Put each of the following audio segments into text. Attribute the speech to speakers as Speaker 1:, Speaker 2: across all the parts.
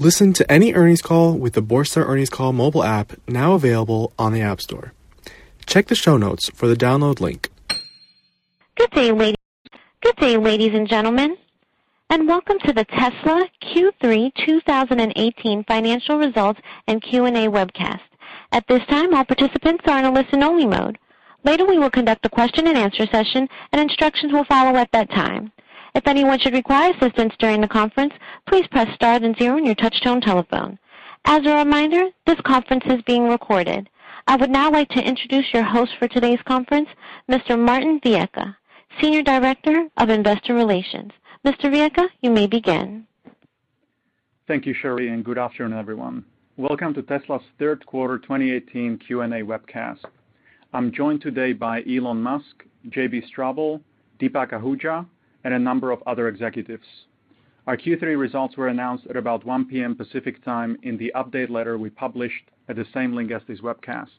Speaker 1: Listen to any earnings call with the Borsa Earnings Call mobile app now available on the App Store. Check the show notes for the download link.
Speaker 2: Good day, ladies. Good day, ladies and gentlemen, and welcome to the Tesla Q3 2018 financial results and Q&A webcast. At this time, all participants are in a listen-only mode. Later, we will conduct a question and answer session, and instructions will follow at that time. If anyone should require assistance during the conference, please press star then zero on your touchtone telephone. As a reminder, this conference is being recorded. I would now like to introduce your host for today's conference, Mr. Martin Viecha, Senior Director of Investor Relations. Mr. Viecha, you may begin.
Speaker 3: Thank you, Sherry, and good afternoon, everyone. Welcome to Tesla's third quarter 2018 Q&A webcast. I'm joined today by Elon Musk, JB Straubel, Deepak Ahuja, and a number of other executives. Our Q3 results were announced at about 1:00 P.M. Pacific Time in the update letter we published at the same link as this webcast.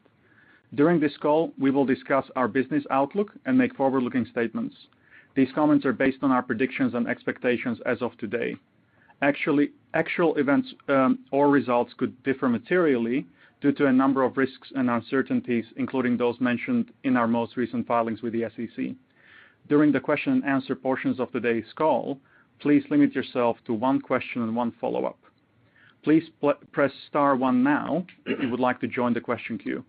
Speaker 3: During this call, we will discuss our business outlook and make forward-looking statements. These comments are based on our predictions and expectations as of today. Actually, actual events um, or results could differ materially due to a number of risks and uncertainties, including those mentioned in our most recent filings with the SEC. During the question and answer portions of today's call, please limit yourself to one question and one follow-up. Please press star one now if you would like to join the question queue.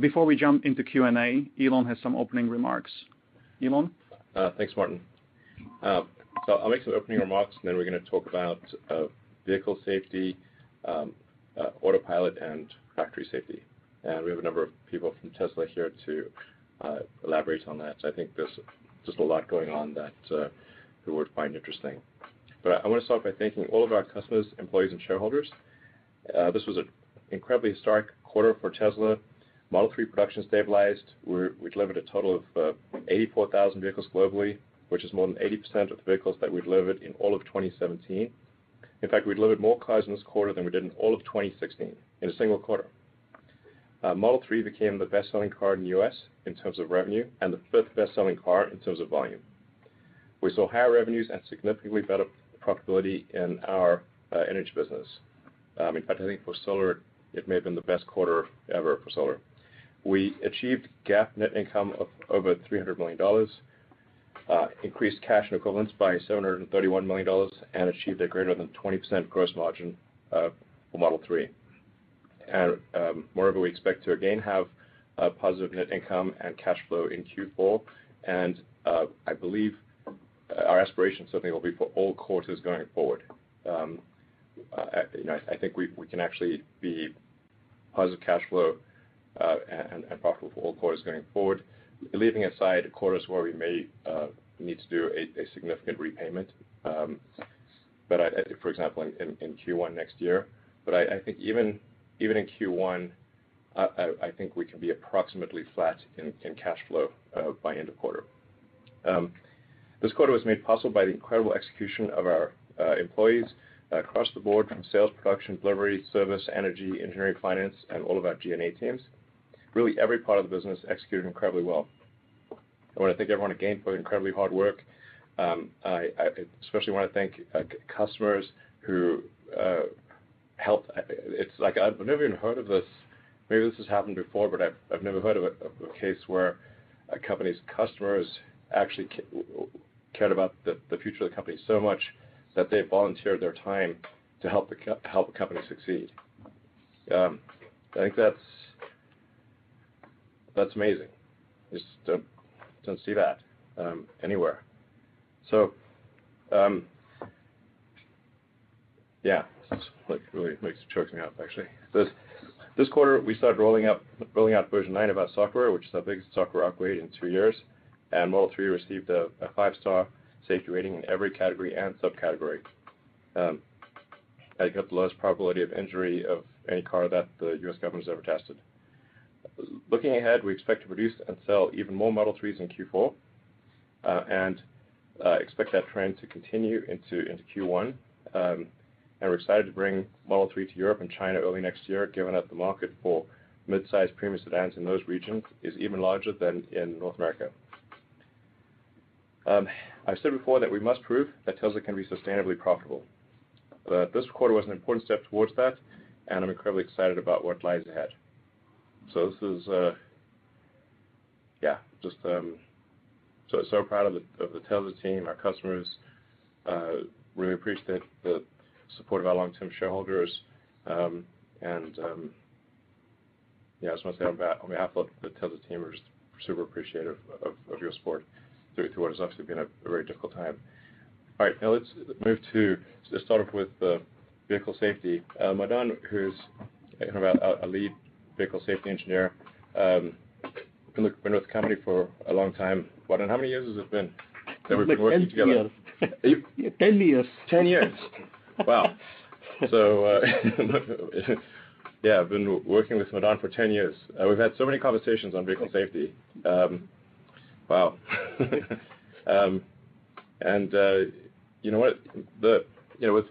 Speaker 3: Before we jump into Q&A, Elon has some opening remarks. Elon?
Speaker 4: Uh, thanks, Martin. Uh, I'll make some opening remarks, and then we're going to talk about uh, vehicle safety, um, Autopilot, and factory safety. We have a number of people from Tesla here to elaborate on that. I think this just a lot going on that we uh, would find interesting. But I want to start by thanking all of our customers, employees, and shareholders. Uh, this was an incredibly historic quarter for Tesla. Model 3 production stabilized. We delivered a total of uh, 84,000 vehicles globally, which is more than 80% of the vehicles that we delivered in all of 2017. In fact, we delivered more cars in this quarter than we did in all of 2016 in a single quarter. Uh, Model 3 became the best-selling car in the U.S. in terms of revenue and the fifth best-selling car in terms of volume. We saw higher revenues and significantly better profitability in our uh, energy business. Um, in fact, I think for solar, it may have been the best quarter ever for solar. We achieved GAAP net income of over $300 million, uh, increased cash and equivalents by $731 million, and achieved a greater than 20% gross margin for Model 3. Um, moreover, we expect to again have uh, positive net income and cash flow in Q4. Uh, I believe uh, our aspiration certainly will be for all quarters going forward. Um, you know, I think we can actually be positive cash flow and profitable for all quarters going forward, leaving aside quarters where we may need to do a significant repayment, um, But for example, in Q1 next year. I think even even in Q1, I think we can be approximately flat in cash flow uh, by end of quarter. Um, this quarter was made possible by the incredible execution of our uh, employees across the board from sales, production, delivery, service, energy, engineering, finance, and all of our G&A teams. Really, every part of the business executed incredibly well. I want to thank everyone again for incredibly hard work. Um, I especially want to thank uh, customers who help. It's like I've never even heard of this. Maybe this has happened before, but I've, I've never heard of a, of a case where a company's customers actually cared about the, the future of the company so much that they volunteered their time to help the co- help a company succeed. Um, I think that's that's amazing. Just don't don't see that um, anywhere. So, um, yeah. That's really makes, chokes me up, actually. This, this quarter, we started rolling out, rolling out version 9 of our software, which is our biggest software upgrade in two years, and Model 3 received a, a five-star safety rating in every category and subcategory. Um, I got the lowest probability of injury of any car that the U.S. government has ever tested. Looking ahead, we expect to produce and sell even more Model 3s in Q4, uh, and uh, expect that trend to continue into, into Q1, um, and we're excited to bring Model 3 to Europe and China early next year, given that the market for mid-size premium sedans in those regions is even larger than in North America. Um, I've said before that we must prove that Tesla can be sustainably profitable. this quarter was an important step towards that, and I'm incredibly excited about what lies ahead. So this is, uh, yeah, just um, so proud of the, Tesla team, our customers. Uh, really appreciate the support of our long-term shareholders. Um, um, yeah, I just want to say on behalf of the Tesla team, we're just super appreciative of your support through what has obviously been a very difficult time. All right, now let's move to start off with uh, vehicle safety. Uh, Madan, who's uh, our lead vehicle safety engineer, um, been with the company for a long time. Madan, how many years has it been that we've been working together?
Speaker 5: 10 years. 10 years.
Speaker 4: 10 years. Wow. So, uh, yeah, I've been working with Madan for 10 years. Uh, we've had so many conversations on vehicle safety. Um, wow. um, and uh, you know what? The you know with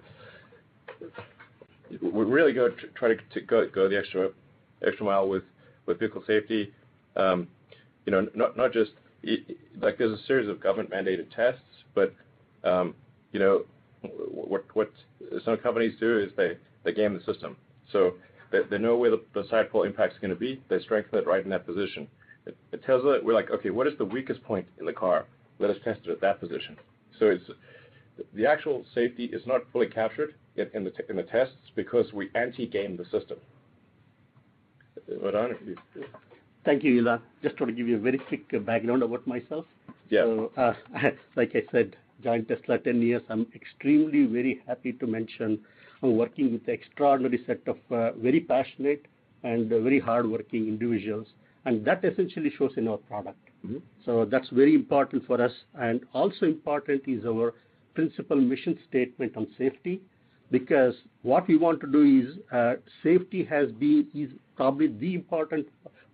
Speaker 4: we really go try to, to go go the extra extra mile with with vehicle safety. Um, you know, not not just like there's a series of government mandated tests, but um, you know what what some companies do is they they game the system. So they, they know where the, the side pole impact is going to be. They strengthen it right in that position. At, tells Tesla, we're like, okay, what is the weakest point in the car? Let us test it at that position. So it's the actual safety is not fully captured in, in the in the tests because we anti-game the system.
Speaker 5: you. Thank you, Elon. Just want to give you a very quick background about myself.
Speaker 4: Yeah. So, uh,
Speaker 5: like I said, joined Tesla 10 years, I'm extremely very happy to mention I'm working with extraordinary set of uh, very passionate and very hardworking individuals, and that essentially shows in our product. Mm-hmm. So that's very important for us, and also important is our principal mission statement on safety, because what we want to do is uh, safety has been is probably the important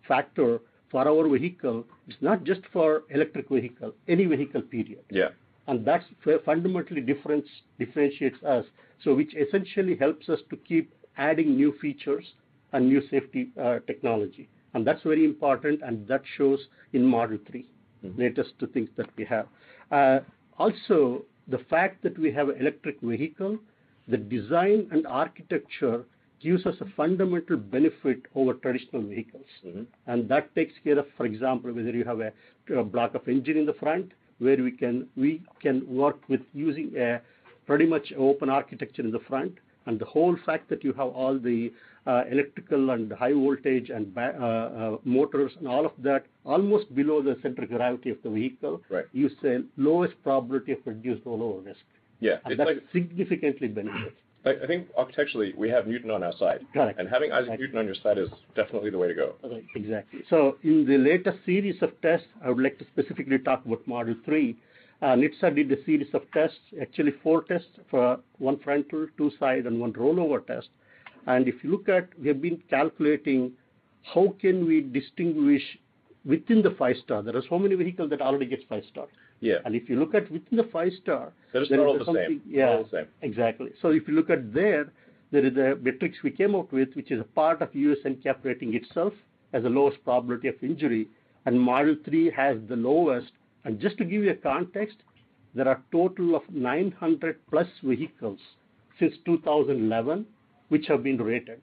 Speaker 5: factor for our vehicle. It's not just for electric vehicle, any vehicle period.
Speaker 4: Yeah
Speaker 5: and that's fundamentally difference, differentiates us. So which essentially helps us to keep adding new features and new safety uh, technology. And that's very important, and that shows in Model 3, mm-hmm. latest things that we have. Uh, also, the fact that we have an electric vehicle, the design and architecture gives us a fundamental benefit over traditional vehicles. Mm-hmm. And that takes care of, for example, whether you have a, a block of engine in the front, where we can work with using a pretty much open architecture in the front. and The whole fact that you have all the uh, electrical and high voltage and uh, uh, motors and all of that almost below the center of gravity of the vehicle.
Speaker 4: Right.
Speaker 5: You say lowest probability of reduced rollover risk.
Speaker 4: Yeah. That
Speaker 5: significantly benefits.
Speaker 4: I think architecturally we have Newton on our side.
Speaker 5: and
Speaker 4: Having Isaac
Speaker 5: Newton
Speaker 4: on your side is definitely the way to go. Right.
Speaker 5: Exactly. In the latest series of tests, I would like to specifically talk about model three. Uh, NHTSA did a series of tests, actually four tests for one frontal, two side, and one rollover test. And If you look at, we have been calculating how can we distinguish within the five-star. There are so many vehicles that already gets five-star.
Speaker 4: Yeah.
Speaker 5: and If you look at within the five-star.
Speaker 4: They're all the same. Yeah. All the
Speaker 5: same. Exactly. If you look at there, there is a matrix we came up with, which is a part of U.S. cap rating itself as the lowest probability of injury, and model three has the lowest. And Just to give you a context, there are total of 900+ plus vehicles since 2011 which have been rated.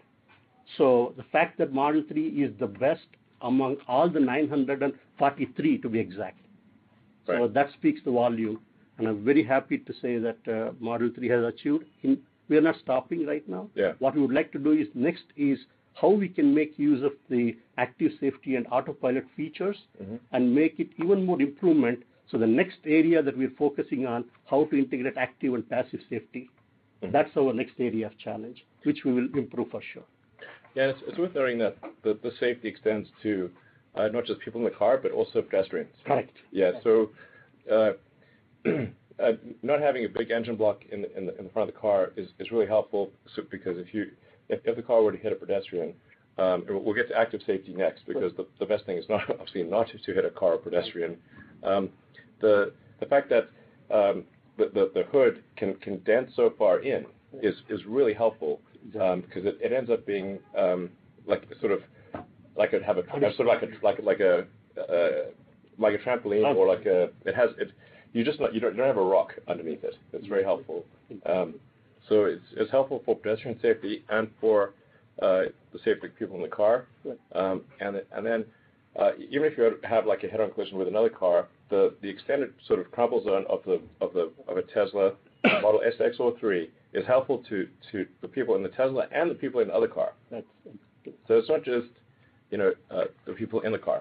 Speaker 5: So The fact that model three is the best among all the 943 to be exact.
Speaker 4: Right.
Speaker 5: That speaks the volume, and I'm very happy to say that uh, Model 3 has achieved. We are not stopping right now.
Speaker 4: Yeah.
Speaker 5: What we would like to do is next is how we can make use of the active safety and autopilot features. Mm-hmm. Make it even more improvement. The next area that we're focusing on, how to integrate active and passive safety. Mm-hmm. That's our next area of challenge, which we will improve for sure.
Speaker 4: Yeah. It's worth noting that the safety extends to uh, not just people in the car, but also pedestrians.
Speaker 5: Correct.
Speaker 4: Yeah.
Speaker 5: So, uh,
Speaker 4: uh, not having a big engine block in the, in the, in the front of the car is, is really helpful so, because if you if, if, the car were to hit a pedestrian, um, we'll get to active safety next because the, the best thing is not obviously not to, hit a car or pedestrian. Um, the the fact that um, the, the, the hood can condense so far in is is really helpful because um, it, it ends up being um, like sort of like a have a sort of like a like like a uh, like a trampoline oh. or like a it has it you just not, you don't you don't have a rock underneath it. It's very helpful. Um, so it's it's helpful for pedestrian safety and for uh, the safety of people in the car. Um, and and then uh, even if you have like a head-on collision with another car, the the extended sort of crumple zone of the of the of a Tesla Model S XR3 is helpful to to the people in the Tesla and the people in the other car.
Speaker 5: that's so it's
Speaker 4: not just uh, the people in the car.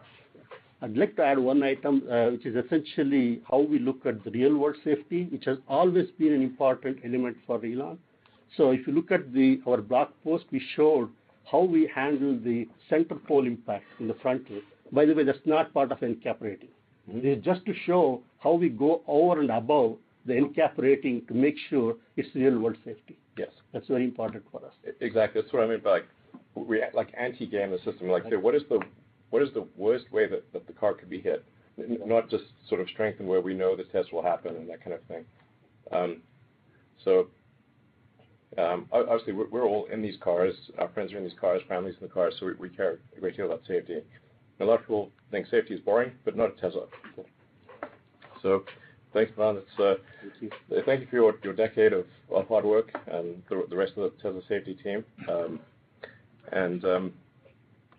Speaker 5: I'd like to add one item, uh, which is essentially how we look at the real-world safety, which has always been an important element for So, If you look at our blog post, we showed how we handle the center pole impact in the frontal. By the way, that's not part of NCAP rating. Mm-hmm. This is just to show how we go over and above the NCAP rating to make sure it's real-world safety.
Speaker 4: Yes.
Speaker 5: That's very important for us.
Speaker 4: Exactly. That's what I meant by react like anti-game the system, like what is the what is the worst way that, that the car could be hit? Not just sort of strengthen where we know the test will happen and that kind of thing. Um, so um, obviously we're, we're, all in these cars. Our friends are in these cars, families in the cars, so we, we care a great deal about safety. And a lot of people think safety is boring, but not Tesla. So thanks, Van. Uh, thank, you. thank you for your, your decade of, of hard work and the, the rest of the Tesla safety team. Um, and um,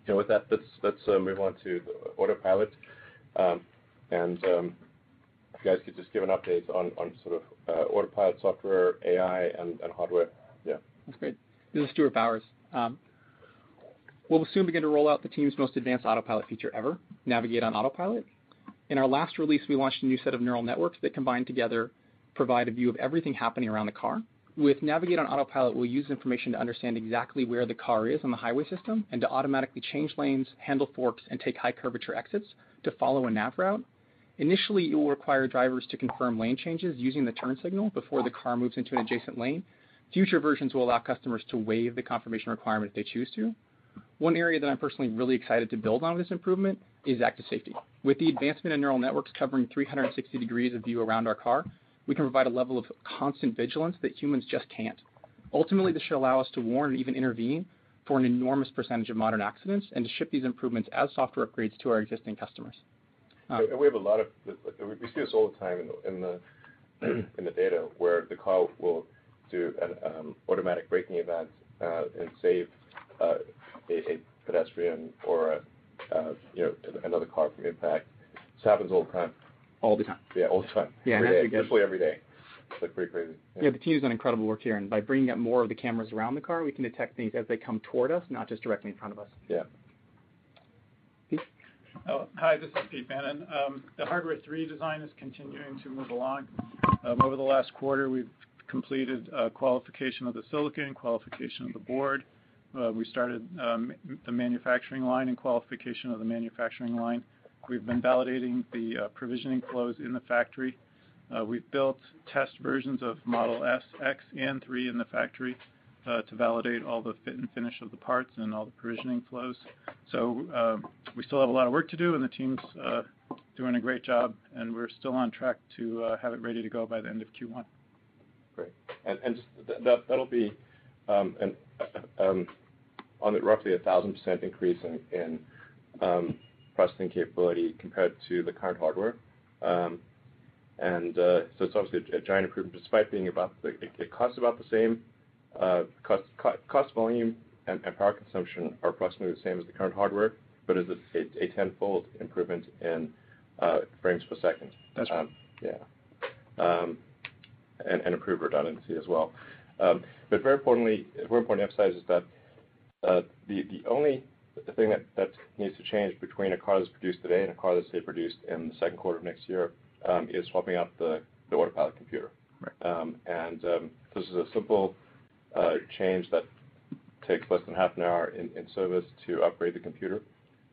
Speaker 4: With that, let's uh, move on to Autopilot. Um, um, if you guys could just give an update on sort of uh, Autopilot software, AI, and hardware.
Speaker 6: Yeah. That's great. This is Stuart Bowers. We'll soon begin to roll out the team's most advanced Autopilot feature ever, Navigate on Autopilot. In our last release, we launched a new set of neural networks that combined together provide a view of everything happening around the car, with Navigate on Autopilot, we'll use information to understand exactly where the car is on the highway system and to automatically change lanes, handle forks, and take high curvature exits to follow a nav route. Initially, it will require drivers to confirm lane changes using the turn signal before the car moves into an adjacent lane. Future versions will allow customers to waive the confirmation requirement if they choose to. One area that I'm personally really excited to build on with this improvement is active safety. With the advancement in neural networks covering 360 degrees of view around our car, we can provide a level of constant vigilance that humans just can't. Ultimately, this should allow us to warn and even intervene for an enormous percentage of modern accidents and to ship these improvements as software upgrades to our existing customers.
Speaker 4: Uh, we have a lot of we see this all the time in the in the, in the data where the car will do an um, automatic braking event uh, and save uh, a, a, pedestrian or a, uh, you know another car from impact. This happens all the time
Speaker 6: all the time.
Speaker 4: Yeah, all the time.
Speaker 6: Yeah,
Speaker 4: every day,
Speaker 6: especially
Speaker 4: every day. It's like pretty crazy.
Speaker 6: Yeah.
Speaker 4: yeah,
Speaker 6: the
Speaker 4: team's
Speaker 6: done incredible work here, and by bringing up more of the cameras around the car, we can detect things as they come toward us, not just directly in front of us.
Speaker 4: Yeah.
Speaker 7: Pete? Oh, hi, this is Pete Bannon. Um, the Hardware 3 design is continuing to move along. Um, over the last quarter, we've completed uh, qualification of the silicon, qualification of the board. Uh, we started um, the manufacturing line and qualification of the manufacturing line. We've been validating the uh, provisioning flows in the factory. Uh, we've built test versions of Model S, X, and 3 in the factory uh, to validate all the fit and finish of the parts and all the provisioning flows. We still have a lot of work to do, and the team's doing a great job, and we're still on track to have it ready to go by the end of
Speaker 4: Q1. Great. That'll be um, um, um, on roughly 1,000% increase in processing capability compared to the current hardware. Um, and uh, so it's obviously a, giant improvement, despite being about the, it, costs about the same. Uh, cost, cost, cost volume and, power consumption are approximately the same as the current hardware, but is a, tenfold improvement in uh, frames per second.
Speaker 6: That's right. Um,
Speaker 4: yeah. Um, and, and improved redundancy as well. but very importantly, very important to emphasize is that the the only the thing that, that needs to change between a car that's produced today and a car that's say produced in the second quarter of next year um, is swapping out the, the autopilot computer.
Speaker 6: Right. Um,
Speaker 4: and um, this is a simple uh, change that takes less than half an hour in, in service to upgrade the computer.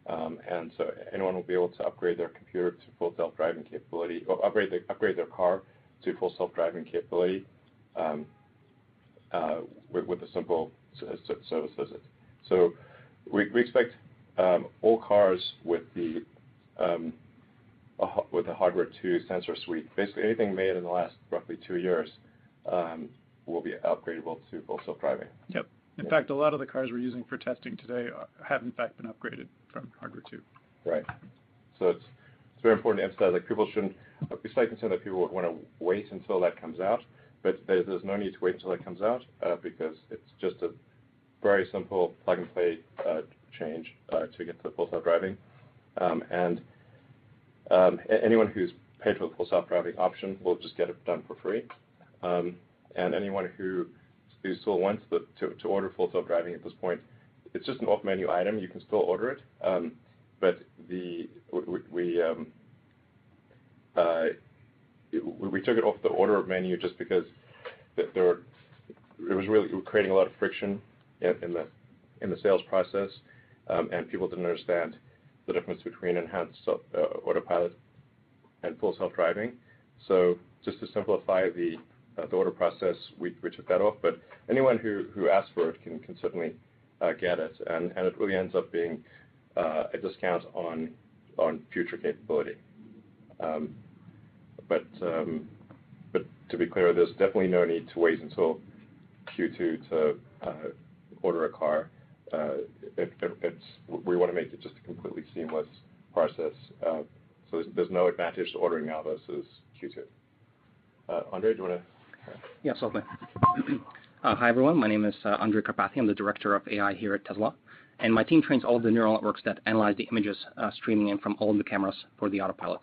Speaker 4: Um, and so anyone will be able to upgrade their computer to full self-driving capability, or upgrade, the, upgrade their car to full self-driving capability um, uh, with, with, a simple service visit. So we expect um, all cars with the um, Hardware 2 sensor suite, basically anything made in the last roughly two years, um, will be upgradable to Full Self-Driving.
Speaker 7: Yep. In fact, a lot of the cars we're using for testing today have in fact been upgraded from Hardware 2.
Speaker 4: Right. It's very important to emphasize, shouldn't be slightly concerned that people would want to wait until that comes out, but there's no need to wait until that comes out, uh, because it's just very simple plug-and-play uh, change uh, to get to Full Self-Driving. Um, and um, Anyone who's paid for the Full Self-Driving option will just get it done for free. Um, and Anyone who still wants to order Full Self-Driving at this point, it's just an off-menu item. You can still order it. but uh, We took it off the order menu just because it was really creating a lot of friction in, the sales process, um, and people didn't understand the difference between enhanced uh, autopilot and full self-driving. So just to simplify the uh, order process, we, took that off. But anyone who, asks for it can, certainly uh, get it, and, it really ends up being a discount on future capability. Um, um, but to be clear, there's definitely no need to wait until Q2 to order a car. Uh, we want to make it just a completely seamless process. Uh, so there's, no advantage to ordering now versus Q2. Uh, Andre, do you want to?
Speaker 8: Yeah, certainly. hi, everyone. My name is Andre Karpathy. I'm the director of AI here at Tesla. And my team trains all the neural networks that analyze the images streaming in from all of the cameras for the autopilot.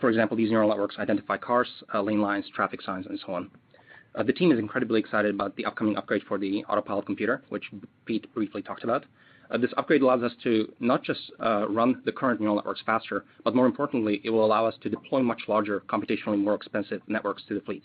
Speaker 8: for example, these neural networks identify cars, lane lines, traffic signs, and so on. Uh, the team is incredibly excited about the upcoming upgrade for the Autopilot computer, which Pete briefly talked about. Uh, this upgrade allows us to not just uh, run the current neural networks faster, but more importantly, it will allow us to deploy much larger, computationally more expensive networks to the fleet.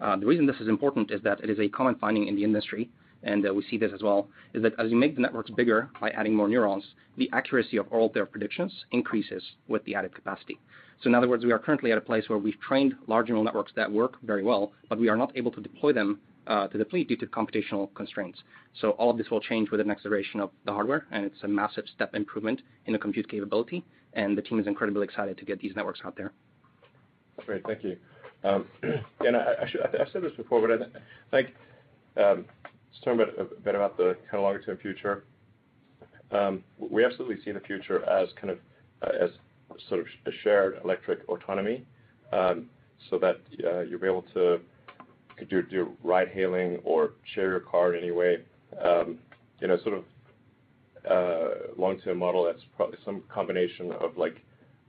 Speaker 8: The reason this is important is that it is a common finding in the industry and uh, we see this as well, is that as you make the networks bigger by adding more neurons, the accuracy of all their predictions increases with the added capacity. So in other words, we are currently at a place where we've trained large neural networks that work very well, but we are not able to deploy them uh, to deplete due to computational constraints. So all of this will change with the next iteration of the hardware, and it's a massive step improvement in the compute capability, and the team is incredibly excited to get these networks out there.
Speaker 4: Great, thank you. Um, and I, I, should, I, said this before, but I think um, just talking about, a bit about the kind of longer term future. Um, we absolutely see the future as kind of uh, as sort of a shared electric autonomy, um, so that uh, you'll be able to do, do ride hailing or share your car in any way. Um, you know, sort of uh, long term model that's probably some combination of like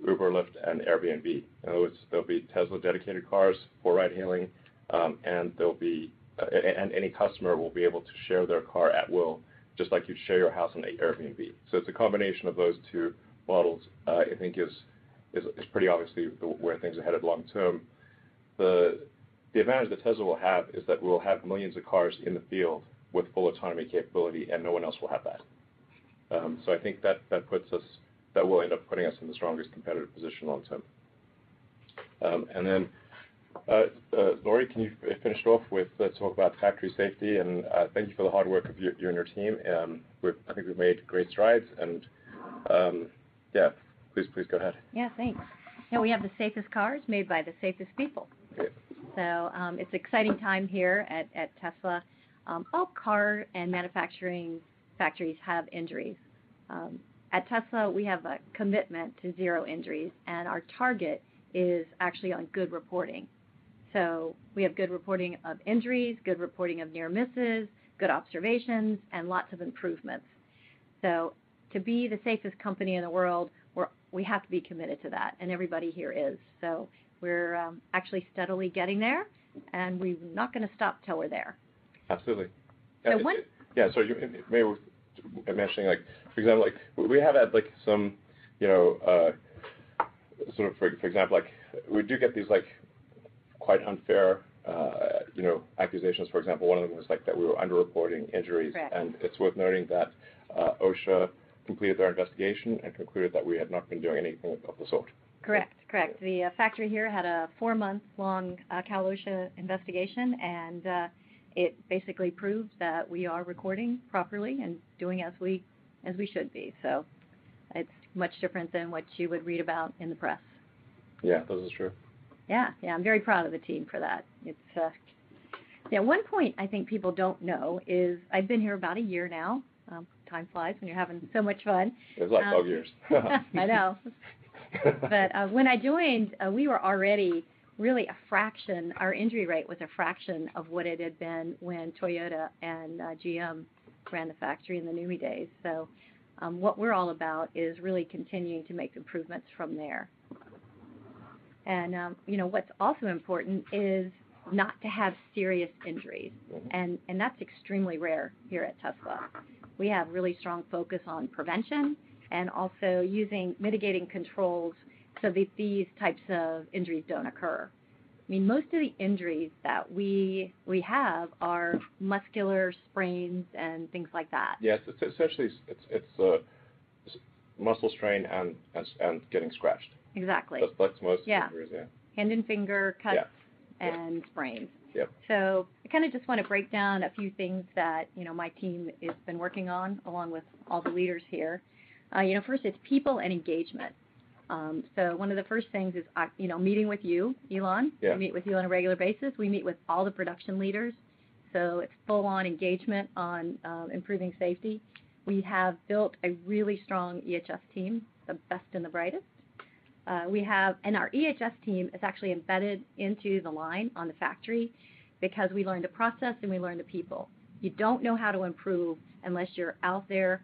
Speaker 4: Uber, Lyft, and Airbnb. In other words, there'll be Tesla dedicated cars for ride hailing, um, and there'll be and any customer will be able to share their car at will, just like you'd share your house on Airbnb. So it's a combination of those two models, uh, I think is, is, pretty obviously where things are headed long term. The, the advantage that Tesla will have is that we'll have millions of cars in the field with full autonomy capability, and no one else will have that. Um, so I think that, that puts us, that will end up putting us in the strongest competitive position long term. Um, and then uh, uh, Lori, can you finish off with uh, talk about factory safety? And Thank you for the hard work of you and your team. Um, I think we've made great strides and, um, yeah, please go ahead.
Speaker 9: Yeah, thanks. We have the safest cars made by the safest people.
Speaker 4: Yeah.
Speaker 9: Um, it's an exciting time here at Tesla. All car and manufacturing factories have injuries. At Tesla, we have a commitment to zero injuries, and our target is actually on good reporting. So we have good reporting of injuries, good reporting of near misses, good observations, and lots of improvements. So to be the safest company in the world, we're, we have to be committed to that, and everybody here is. So we're um, actually steadily getting there, and we're not going to stop till we're there.
Speaker 4: Absolutely. So yeah, one, yeah. So you may mentioning like, for example, like we have had like some, you know, uh, sort of for, for example, like we do get these like quite unfair uh, you know, accusations. For example, one of them was like that we were underreporting injuries.
Speaker 9: Correct.
Speaker 4: And it's worth noting that uh, OSHA completed their investigation and concluded that we had not been doing anything of the sort.
Speaker 9: Correct, correct. The uh, factory here had a four-month-long uh, Cal OSHA investigation, and uh, it basically proved that we are recording properly and doing as we as we should be. So it's much different than what you would read about in the press.
Speaker 4: Yeah, this is true.
Speaker 9: Yeah, yeah, I'm very proud of the team for that. It's uh, yeah. One point I think people don't know is I've been here about a year now. Um, time flies when you're having so much fun.
Speaker 4: It was like um, 12
Speaker 9: years.
Speaker 4: I
Speaker 9: know. but uh, when I joined, uh, we were already really a fraction. Our injury rate was a fraction of what it had been when Toyota and uh, GM ran the factory in the NUMMI days. So um, what we're all about is really continuing to make improvements from there. And um, you know what's also important is not to have serious injuries, mm-hmm. and and that's extremely rare here at Tesla. We have really strong focus on prevention and also using mitigating controls so that these types of injuries don't occur. I mean, most of the injuries that we we have are muscular sprains and things like that.
Speaker 4: Yes, it's essentially it's it's uh, muscle strain and and, and getting scratched.
Speaker 9: Exactly. most yeah. fingers, yeah. Hand and finger cuts yeah. and yeah. sprains. Yep. So I kind of just want to break down a few things that you know my team has been working on, along with all the leaders here. Uh, you know, first it's people and engagement. Um, so one of the first things is uh, you know meeting with you, Elon.
Speaker 4: Yeah.
Speaker 9: We meet with you on a regular basis. We meet with all the production leaders. So it's full on engagement on um, improving safety. We have built a really strong EHS team, the best and the brightest. Uh, we have, and our EHS team is actually embedded into the line on the factory because we learn the process and we learn the people. You don't know how to improve unless you're out there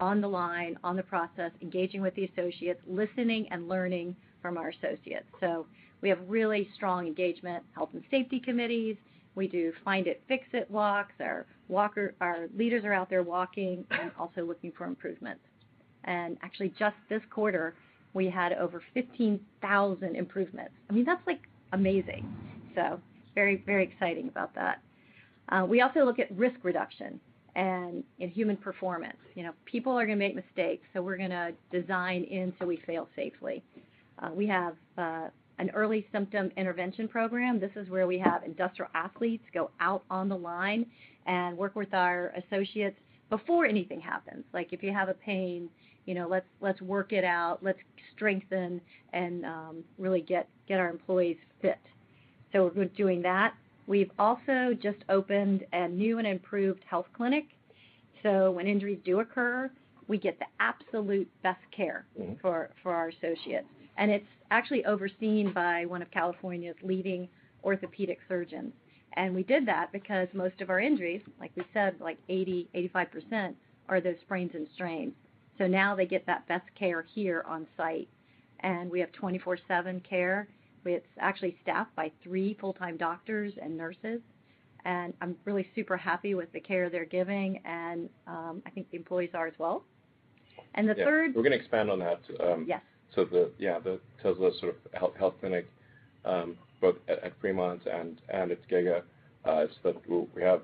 Speaker 9: on the line, on the process, engaging with the associates, listening and learning from our associates. So we have really strong engagement, health and safety committees. We do find it, fix it walks. Our walker, our leaders are out there walking and also looking for improvements. And actually, just this quarter, we had over 15,000 improvements. I mean, that's like amazing. So very, very exciting about that. Uh, we also look at risk reduction and in human performance. You know, people are going to make mistakes, so we're going to design in so we fail safely. Uh, we have uh, an early symptom intervention program. This is where we have industrial athletes go out on the line and work with our associates before anything happens. Like if you have a pain, you know, let's let's work it out, let's strengthen and um, really get get our employees fit. So we're doing that. We've also just opened a new and improved health clinic. So when injuries do occur, we get the absolute best care mm-hmm. for, for our associates. And it's actually overseen by one of California's leading orthopedic surgeons. And we did that because most of our injuries, like we said, like 80, 85% are those sprains and strains. So now they get that best care here on site. And we have 24 7 care. It's actually staffed by three full time doctors and nurses. And I'm really super happy with the care they're giving, and um, I think the employees are as well. And the yeah, third.
Speaker 4: We're going to expand on that.
Speaker 9: Um, yes.
Speaker 4: So the yeah the Tesla sort of health, health clinic, um, both at, at, Fremont and and at Giga, uh, so that we have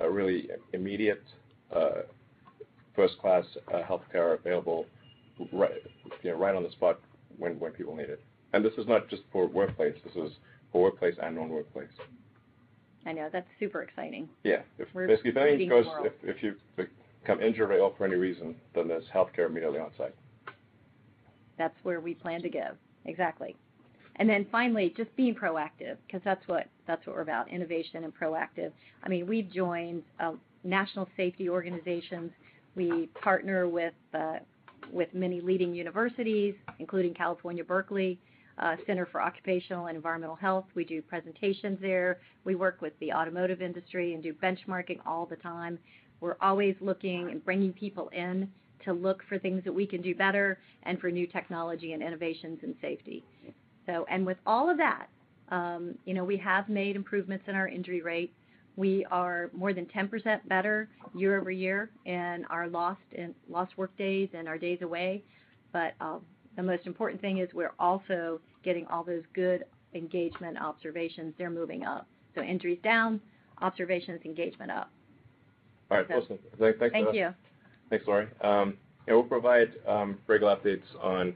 Speaker 4: a really immediate uh, first-class uh, healthcare available right, you know, right on the spot when, when people need it. And this is not just for workplace. This is for workplace and non-workplace.
Speaker 9: I know that's super exciting.
Speaker 4: Yeah, if, basically if anything goes, if, if you become injured or ill for any reason, then there's healthcare immediately on site.
Speaker 9: That's where we plan to go. Exactly. And then finally, just being proactive, because that's what that's what we're about: innovation and proactive. I mean, we've joined uh, national safety organizations we partner with uh, with many leading universities, including California Berkeley uh, Center for Occupational and Environmental Health. We do presentations there. We work with the automotive industry and do benchmarking all the time. We're always looking and bringing people in to look for things that we can do better and for new technology and innovations in safety. So, and with all of that, um, you know, we have made improvements in our injury rate. We are more than 10% better year-over-year in our lost workdays and our days away. Um, the most important thing is we're also getting all those good engagement observations. They're moving up. Injuries down, observations, engagement up.
Speaker 4: All right. Awesome. Thanks for that.
Speaker 9: Thank uh, you. Thanks,
Speaker 4: Lori. Um, we'll provide um, regular updates on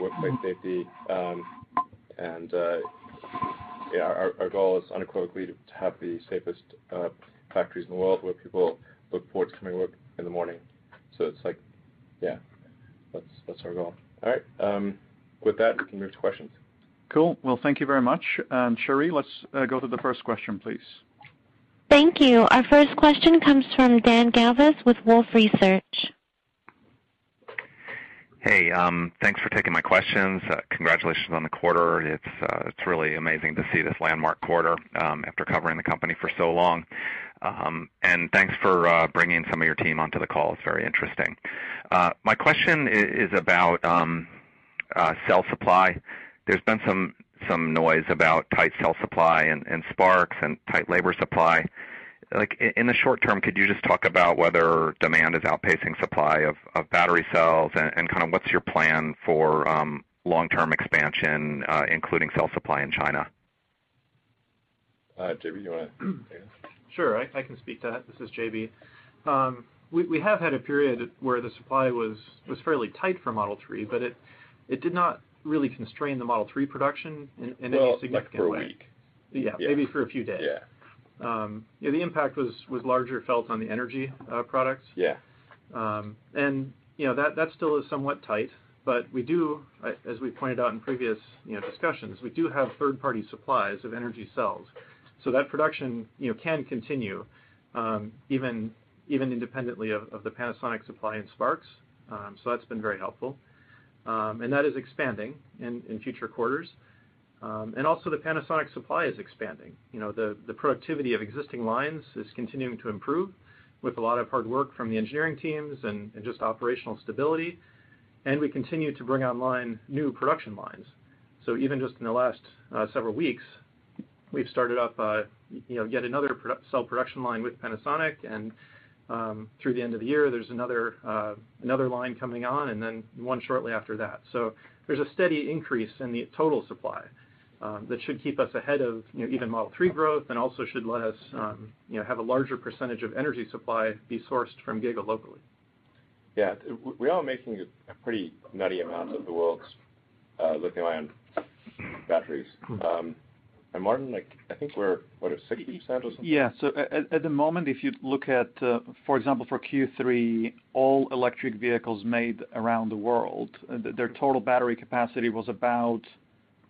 Speaker 4: workplace safety and uh, our goal is unequivocally to have the safest uh, factories in the world where people look forward to coming to work in the morning. It's like, yeah, that's our goal. All right. Um, with that, we can move to questions.
Speaker 1: Cool. Well, thank you very much. Sherry, let's uh, go to the first question, please.
Speaker 10: Thank you. Our first question comes from Dan Galves with Wolfe Research.
Speaker 11: Hey, um, thanks for taking my questions. Uh, congratulations on the quarter. Uh, it's really amazing to see this landmark quarter um, after covering the company for so long. Um, thanks for uh, bringing some of your team onto the call. It's very interesting. My question is about cell supply. There's been some noise about tight cell supply and Sparks and tight labor supply. In the short term, could you just talk about whether demand is outpacing supply of battery cells and kind of what's your plan for um, long-term expansion, uh, including cell supply in China?
Speaker 4: Uh, JB, you want to take this?
Speaker 12: Sure. I can speak to that. This is JB. Um, we have had a period where the supply was fairly tight for Model 3, but it did not really constrain the Model 3 production in
Speaker 4: any
Speaker 12: significant way. Well,
Speaker 4: like for a week.
Speaker 12: Yeah. Maybe for a few days.
Speaker 4: Yeah. Um,
Speaker 12: the impact was larger felt on the energy uh, products.
Speaker 4: Yeah. Um,
Speaker 12: you know, that still is somewhat tight, but we do, as we pointed out in previous, you know, discussions, we do have third-party supplies of energy cells. That production, you know, can continue, um, even independently of the Panasonic supply in Sparks. That's been very helpful. That is expanding in future quarters. Um, also the Panasonic supply is expanding. You know, the productivity of existing lines is continuing to improve with a lot of hard work from the engineering teams and just operational stability. We continue to bring online new production lines. Even just in the last uh, several weeks, we've started up, uh, you know, yet another cell production line with Panasonic, and um, through the end of the year, there's uh, another line coming on and then one shortly after that. There's a steady increase in the total supply. Um, that should keep us ahead of, even Model 3 growth and also should let us, um, have a larger percentage of energy supply be sourced from Giga locally.
Speaker 4: Yeah. We are making a pretty nutty amount of the world's uh, lithium-ion batteries. Hmm. Um, Martin, like, I think we're, what, at 60% or something?
Speaker 3: Yeah. At the moment, if you look at, uh, for example, for Q3, all electric vehicles made around the world, uh, their total battery capacity was about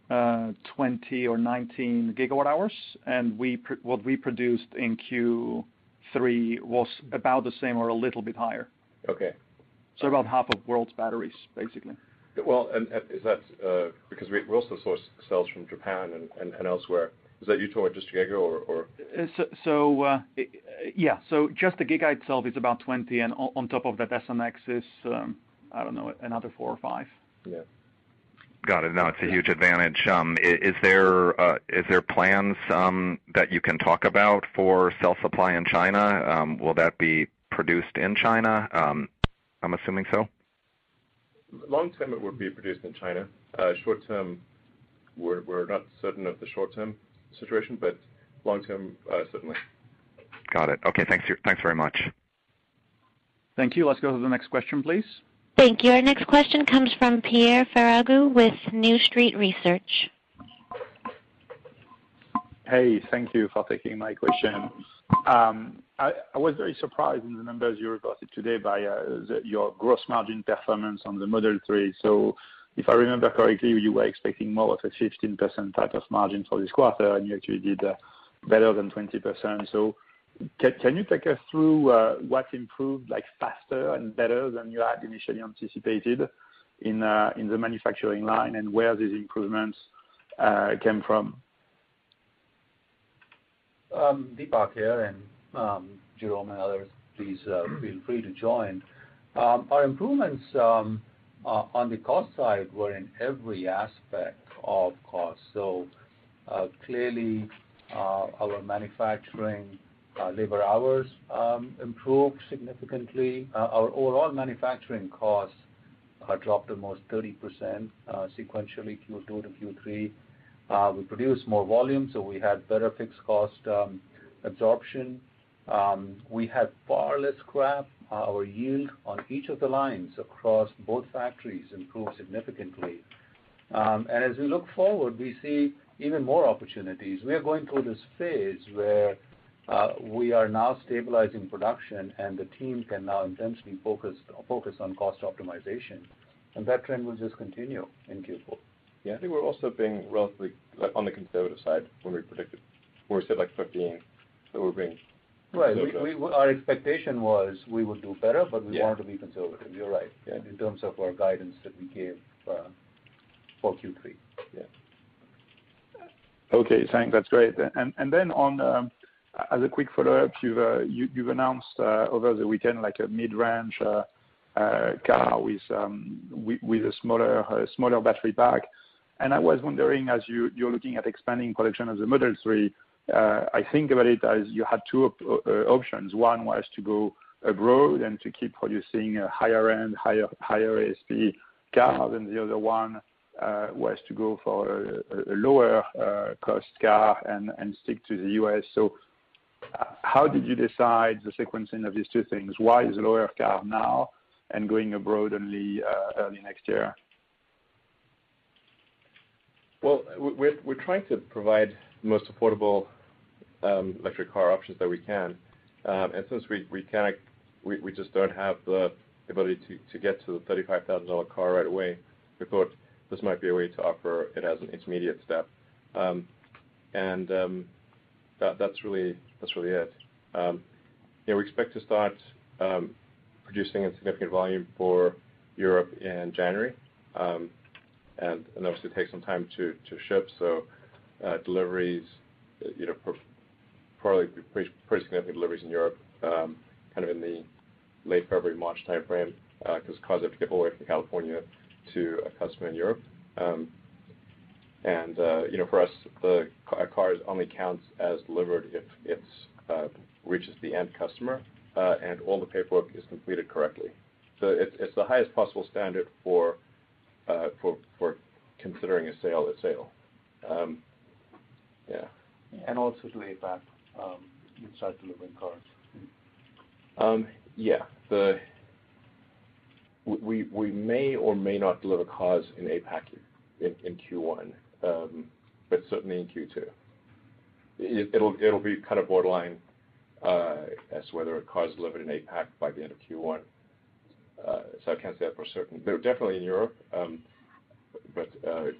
Speaker 3: 20 or 19 GWh, and what we produced in Q3 was about the same or a little bit higher.
Speaker 4: Okay.
Speaker 3: About half of world's batteries, basically.
Speaker 4: Well, is that uh, because we also source cells from Japan and elsewhere? Is that you talking just Giga or? Uh, uh,
Speaker 3: yeah. Just the Giga itself is about 20, and on top of that, SNX is, um, I don't know, another four or five.
Speaker 4: Yeah.
Speaker 11: Got it. No, it's a huge advantage. Um, is there uh, there plans um, that you can talk about for cell supply in China? Um, will that be produced in China? I'm assuming so.
Speaker 4: Long term, it would be produced in China. Uh, short term, we're, we're not certain of the short term situation, but long term, uh, certainly.
Speaker 11: Got it. Okay. Thanks. Thanks very much.
Speaker 1: Thank you. Let's go to the next question, please.
Speaker 10: Thank you. Our next question comes from Pierre Ferragu with New Street Research.
Speaker 13: Hey, thank you for taking my question. Um, I was very surprised in the numbers you reported today by uh, your gross margin performance on the Model 3. If I remember correctly, you were expecting more of a 15% type of margin for this quarter, and you actually did uh, better than 20%. Can you take us through uh, what improved faster and better than you had initially anticipated in uh, the manufacturing line and where these improvements uh, came from?
Speaker 14: Um, Deepak here, and um, Jerome and others, please feel free to join. Um, our improvements on the cost side were in every aspect of cost. Clearly, our manufacturing labor hours um, improved significantly. Uh, our overall manufacturing costs uh, dropped almost 30% uh, sequentially Q2 to Q3. We produced more volume, so we had better fixed cost um, absorption. Um, we had far less scrap. Our yield on each of the lines across both factories improved significantly. As we look forward, we see even more opportunities. We are going through this phase where uh, we are now stabilizing production, and the team can now intensely focus on cost optimization, and that trend will just continue in
Speaker 4: Q4. Yeah. I think we're also being relatively on the conservative side when we predicted, when we said like 15, so we're being
Speaker 14: conservative. Right. Our expectation was we would do better, but we wanted to be conservative. You're right. Yeah. In terms of our guidance that we gave uh, for Q3.
Speaker 4: Yeah.
Speaker 13: Okay, thanks. That's great. Then on um, as a quick follow-up, you've uh, announced uh, over the weekend like a mid-range uh, car with um, a smaller battery pack. I was wondering, as you're looking at expanding production of the Model 3, I think about it as you had two options. One was to go abroad and to keep producing a higher-end, higher ASP car, and the other one was to go for a lower cost car and stick to the U.S. How did you decide the sequencing of these two things? Why is lower car now and going abroad only uh, early next year?
Speaker 4: Well, we're trying to provide the most affordable um, electric car options that we can. Um, since we just don't have the ability to get to the $35,000 car right away, we thought this might be a way to offer it as an intermediate step. Um, that's really it. Um, we expect to start um, producing in significant volume for Europe in January. Um, obviously, it takes some time to ship, so uh, deliveries, you know, probably pretty significant deliveries in Europe, kind of in the late February, March timeframe, because uh, cars have to get all the way from California to a customer in Europe. And uh, you know, for us, the car only counts as delivered if it uh, reaches the end customer uh, and all the paperwork is completed correctly. So it's, it's the highest possible standard for, uh, for, for considering a sale a sale. Um, yeah.
Speaker 14: And also to back um, inside delivering cars.
Speaker 4: Um, yeah. The we we may or may not deliver cars in APAC in, in Q1. Um, but certainly in Q2. It'll be kind of borderline uh, as to whether it caused delivered in APAC by the end of Q1. Uh, I can't say that for certain. Definitely in Europe, um, uh,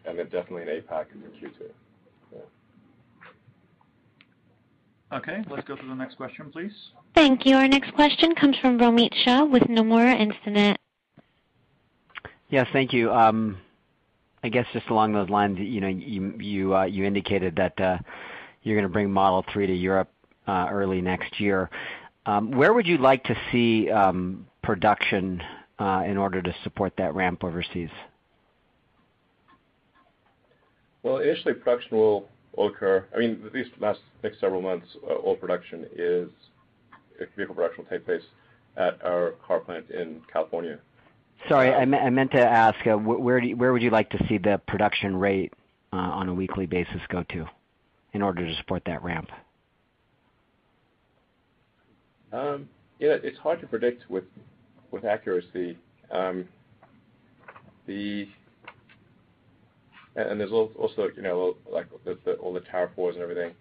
Speaker 4: and then definitely in APAC in Q2.
Speaker 1: Yeah. Okay, let's go to the next question, please.
Speaker 10: Thank you. Our next question comes from Romit Shah with Nomura Instinet.
Speaker 15: Yes, thank you. Um, I guess just along those lines, you uh, indicated that uh, you're going to bring Model 3 to Europe uh, early next year. Um, where would you like to see um, production in order to support that ramp overseas?
Speaker 4: Well, initially, production will occur. I mean, These next several months, all production is vehicle production will take place at our car plant in California.
Speaker 15: Sorry, I meant to ask, uh, where would you like to see the production rate uh, on a weekly basis go to in order to support that ramp?
Speaker 4: Um, it's hard to predict with accuracy. There's also all the tariff wars and everything.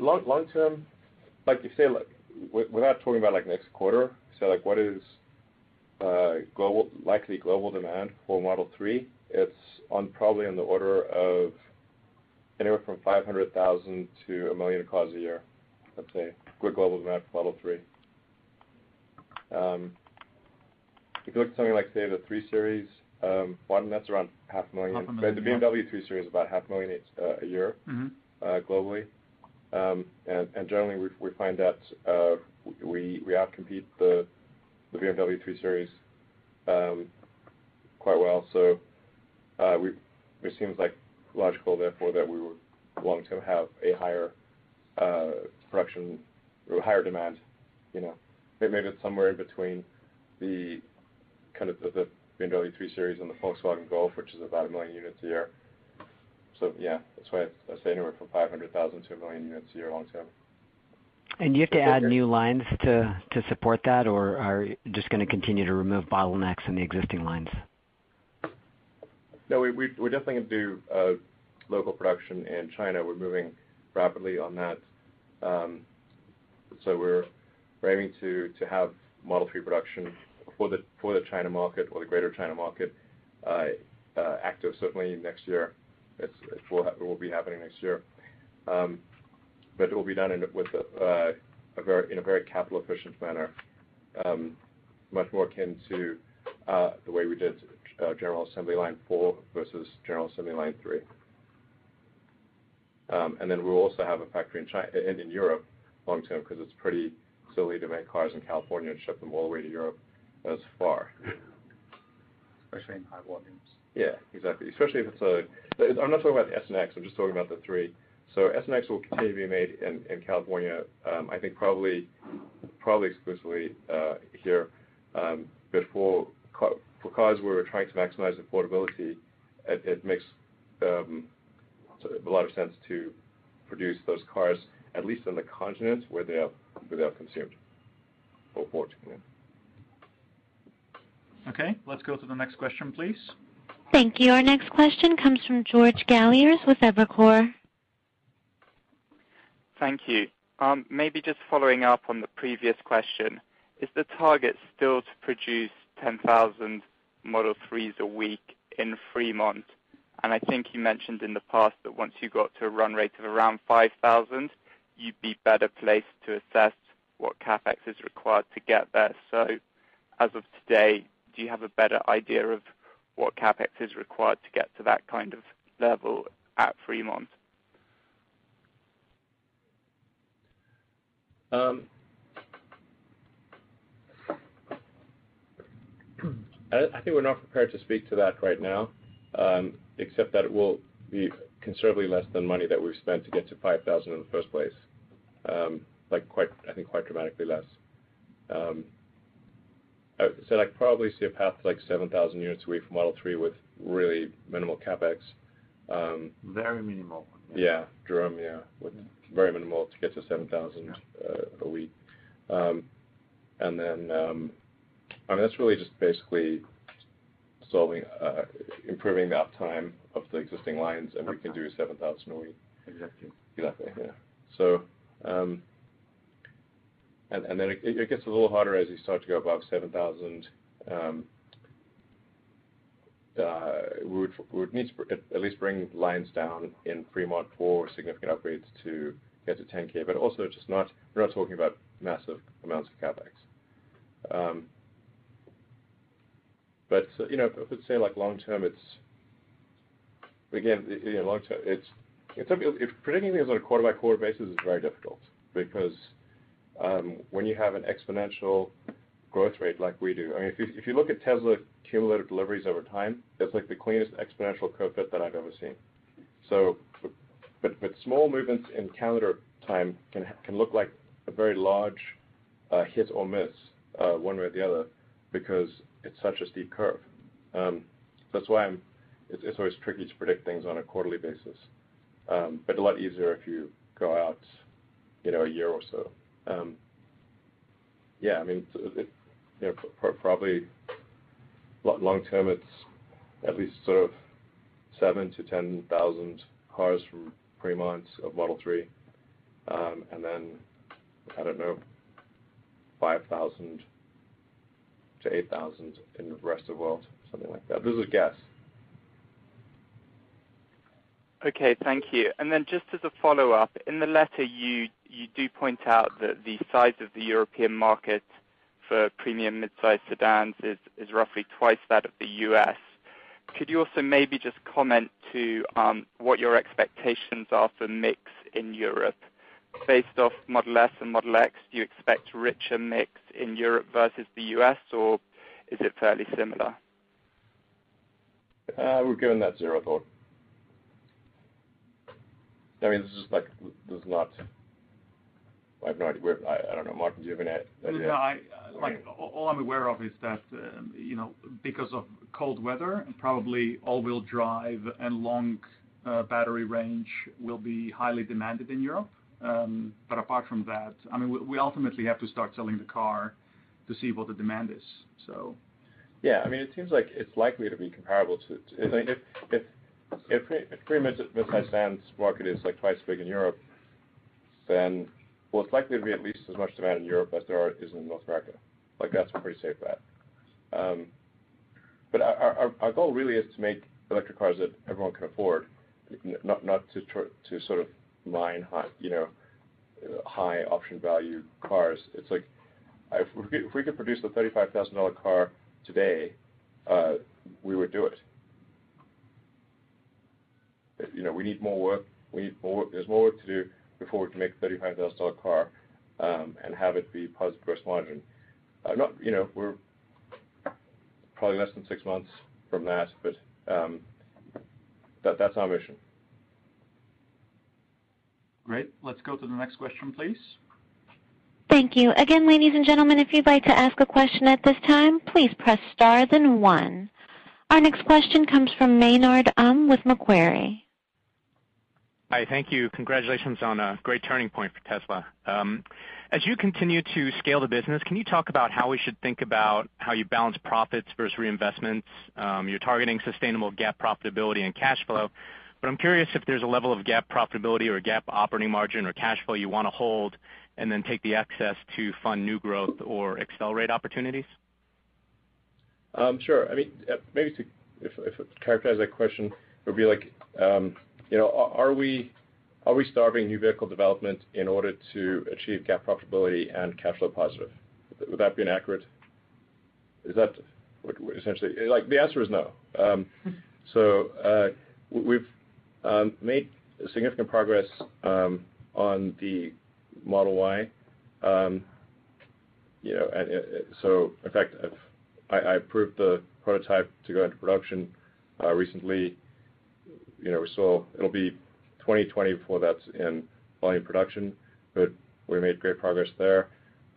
Speaker 4: Long term, like you without talking about next quarter, like what is uh, global, likely global demand for Model 3? It's on probably on the order of anywhere from 500,000 to a 1 million cars a year, let's say, good global demand for Model 3. Um, if you look at something like, say, the 3 Series, um, one, that's around half million. yeah. The BMW 3 Series is about half a uh, year. Mm-hmm. Uh, globally. Um, and Generally, we find that we we outcompete the the BMW 3 Series um, quite well. So uh, we it seems like logical, therefore, that we would long term have a higher uh, production or higher demand. You know, maybe it's somewhere in between the kind of the, the BMW 3 Series and the Volkswagen Golf, which is about a million units a year. So yeah, that's why I say anywhere from 500,000 to a million units a year long term.
Speaker 15: Do you have to add new lines to support that, or are you just going to continue to remove bottlenecks in the existing lines?
Speaker 4: No, we're definitely going to do uh, local production in China. We're moving rapidly on that. Um, we're aiming to have Model 3 production for the China market or the Greater China market uh, uh, active certainly next year. It will be happening next year. Um, but it will be done in a uh, very capital efficient manner, um, much more akin to uh, the way we did uh, General Assembly Line 4 versus General Assembly Line 3. Um, we'll also have a factory in Europe long term because it's pretty silly to make cars in California and ship them all the way to Europe as far. Especially
Speaker 14: in high volumes. Yeah, exactly.
Speaker 4: I'm not talking about the S and X, I'm just talking about the three. S and X will continue to be made in California, um, I think probably exclusively uh, here. Um, because we we're trying to maximize affordability, it makes um, a lot of sense to produce those cars, at least on the continent where they are consumed or bought.
Speaker 1: Okay, let's go to the next question, please.
Speaker 10: Thank you. Our next question comes from George Galliers with Evercore.
Speaker 16: Thank you. Um, maybe just following up on the previous question, is the target still to produce 10,000 Model 3s a week in Fremont? I think you mentioned in the past that once you got to a run rate of around 5,000, you'd be better placed to assess what CapEx is required to get there. As of today, do you have a better idea of what CapEx is required to get to that kind of level at Fremont? Um,
Speaker 4: I, I think we're not prepared to speak to that right now, um, except that it will be considerably less than money that we've spent to get to 5,000 in the first place. Um, like quite, I think quite dramatically less. Um, I, said I probably see a path to like 7,000 units a week for Model 3 with really minimal capex.
Speaker 14: Um, Very minimal.
Speaker 4: Yeah, Jerome. yeah, with very minimal to get to 7,000 uh, a week. Um, and then, um, I mean, that's really just basically solving, uh, improving the uptime of the existing lines, and we can do 7,000 a week.
Speaker 14: Exactly.
Speaker 4: Exactly, yeah. So, um, and, and then it, it gets a little harder as you start to go above 7,000. Um, uh, we would need to at least bring lines down in Fremont for significant upgrades to get to 10K, but also just not, we're not talking about massive amounts of CapEx. Um, but uh, you know, I would say like long term, it's again, you know, long term, it's it's if predicting things on a quarter by quarter basis is very difficult because um, when you have an exponential growth rate like we do. I mean, if you, if you look at Tesla cumulative deliveries over time, it's like the cleanest exponential curve fit that I've ever seen. So, but, but small movements in calendar time can, can look like a very large uh, hit or miss uh, one way or the other because it's such a steep curve. Um, that's why I'm, it's, it's always tricky to predict things on a quarterly basis, um, but a lot easier if you go out, you know, a year or so. Um, yeah, I mean, it, you know, probably long term, it's at least sort of 7,000-10,000 cars from Fremont of Model 3. Um, and then, I don't know, 5,000 to 8,000 in the rest of the world, something like that. This is a guess.
Speaker 16: Okay, thank you. And then just as a follow-up, in the letter, you you do point out that the size of the European market for premium mid-size sedans is roughly twice that of the U.S. Could you also maybe just comment to um, what your expectations are for mix in Europe? Based off Model S and Model X, do you expect richer mix in Europe versus the U.S., or is it fairly similar?
Speaker 4: Uh, we're giving that zero thought. I mean, this is like, there's not I have no idea. I don't know. Martin, do you have an
Speaker 3: idea? No, uh, like, all I'm aware of is that, um, you know, because of cold weather, probably all-wheel drive and long uh, battery range will be highly demanded in Europe. Um, but Apart from that, I mean, we ultimately have to start selling the car to see what the demand is, so.
Speaker 4: Yeah. I mean, it seems like it's likely to be comparable to. If pretty if the midsize van's market is like twice big in Europe, then well, it's likely to be at least as much demand in Europe as there is in North America. Like, that's a pretty safe bet. Um, but our, our, our goal really is to make electric cars that everyone can afford, not not to tr- to sort of mine high, you know, high option value cars. It's like uh, if we could, if we could produce a $35,000 car today, uh, we would do it. You know, we need more work. We need more. There's more work to do before we can make a $35,000 car um, and have it be positive gross margin. Uh, you know, we're probably less than six months from that, but um, that's our mission.
Speaker 1: Great. Let's go to the next question, please.
Speaker 10: Thank you. Again, ladies and gentlemen, if you'd like to ask a question at this time, please press star then one. Our next question comes from Maynard Um with Macquarie.
Speaker 17: Hi. Thank you. Congratulations on a great turning point for Tesla. Um, as you continue to scale the business, can you talk about how we should think about how you balance profits versus reinvestments? Um, you're targeting sustainable GAAP profitability and cash flow, but I'm curious if there's a level of GAAP profitability or GAAP operating margin or cash flow you want to hold and then take the excess to fund new growth or accelerate opportunities.
Speaker 4: Um, sure. I mean, uh, Maybe to characterize that question would be like, you know, are we starving new vehicle development in order to achieve GAAP profitability and cash flow positive? Would that be an accurate? Is that essentially? Like, the answer is no. Um, uh, we've um, made significant progress um, on the Model Y. You know, uh, uh, in fact, I approved the prototype to go into production recently know, It'll be 2020 before that's in volume production, but we made great progress there.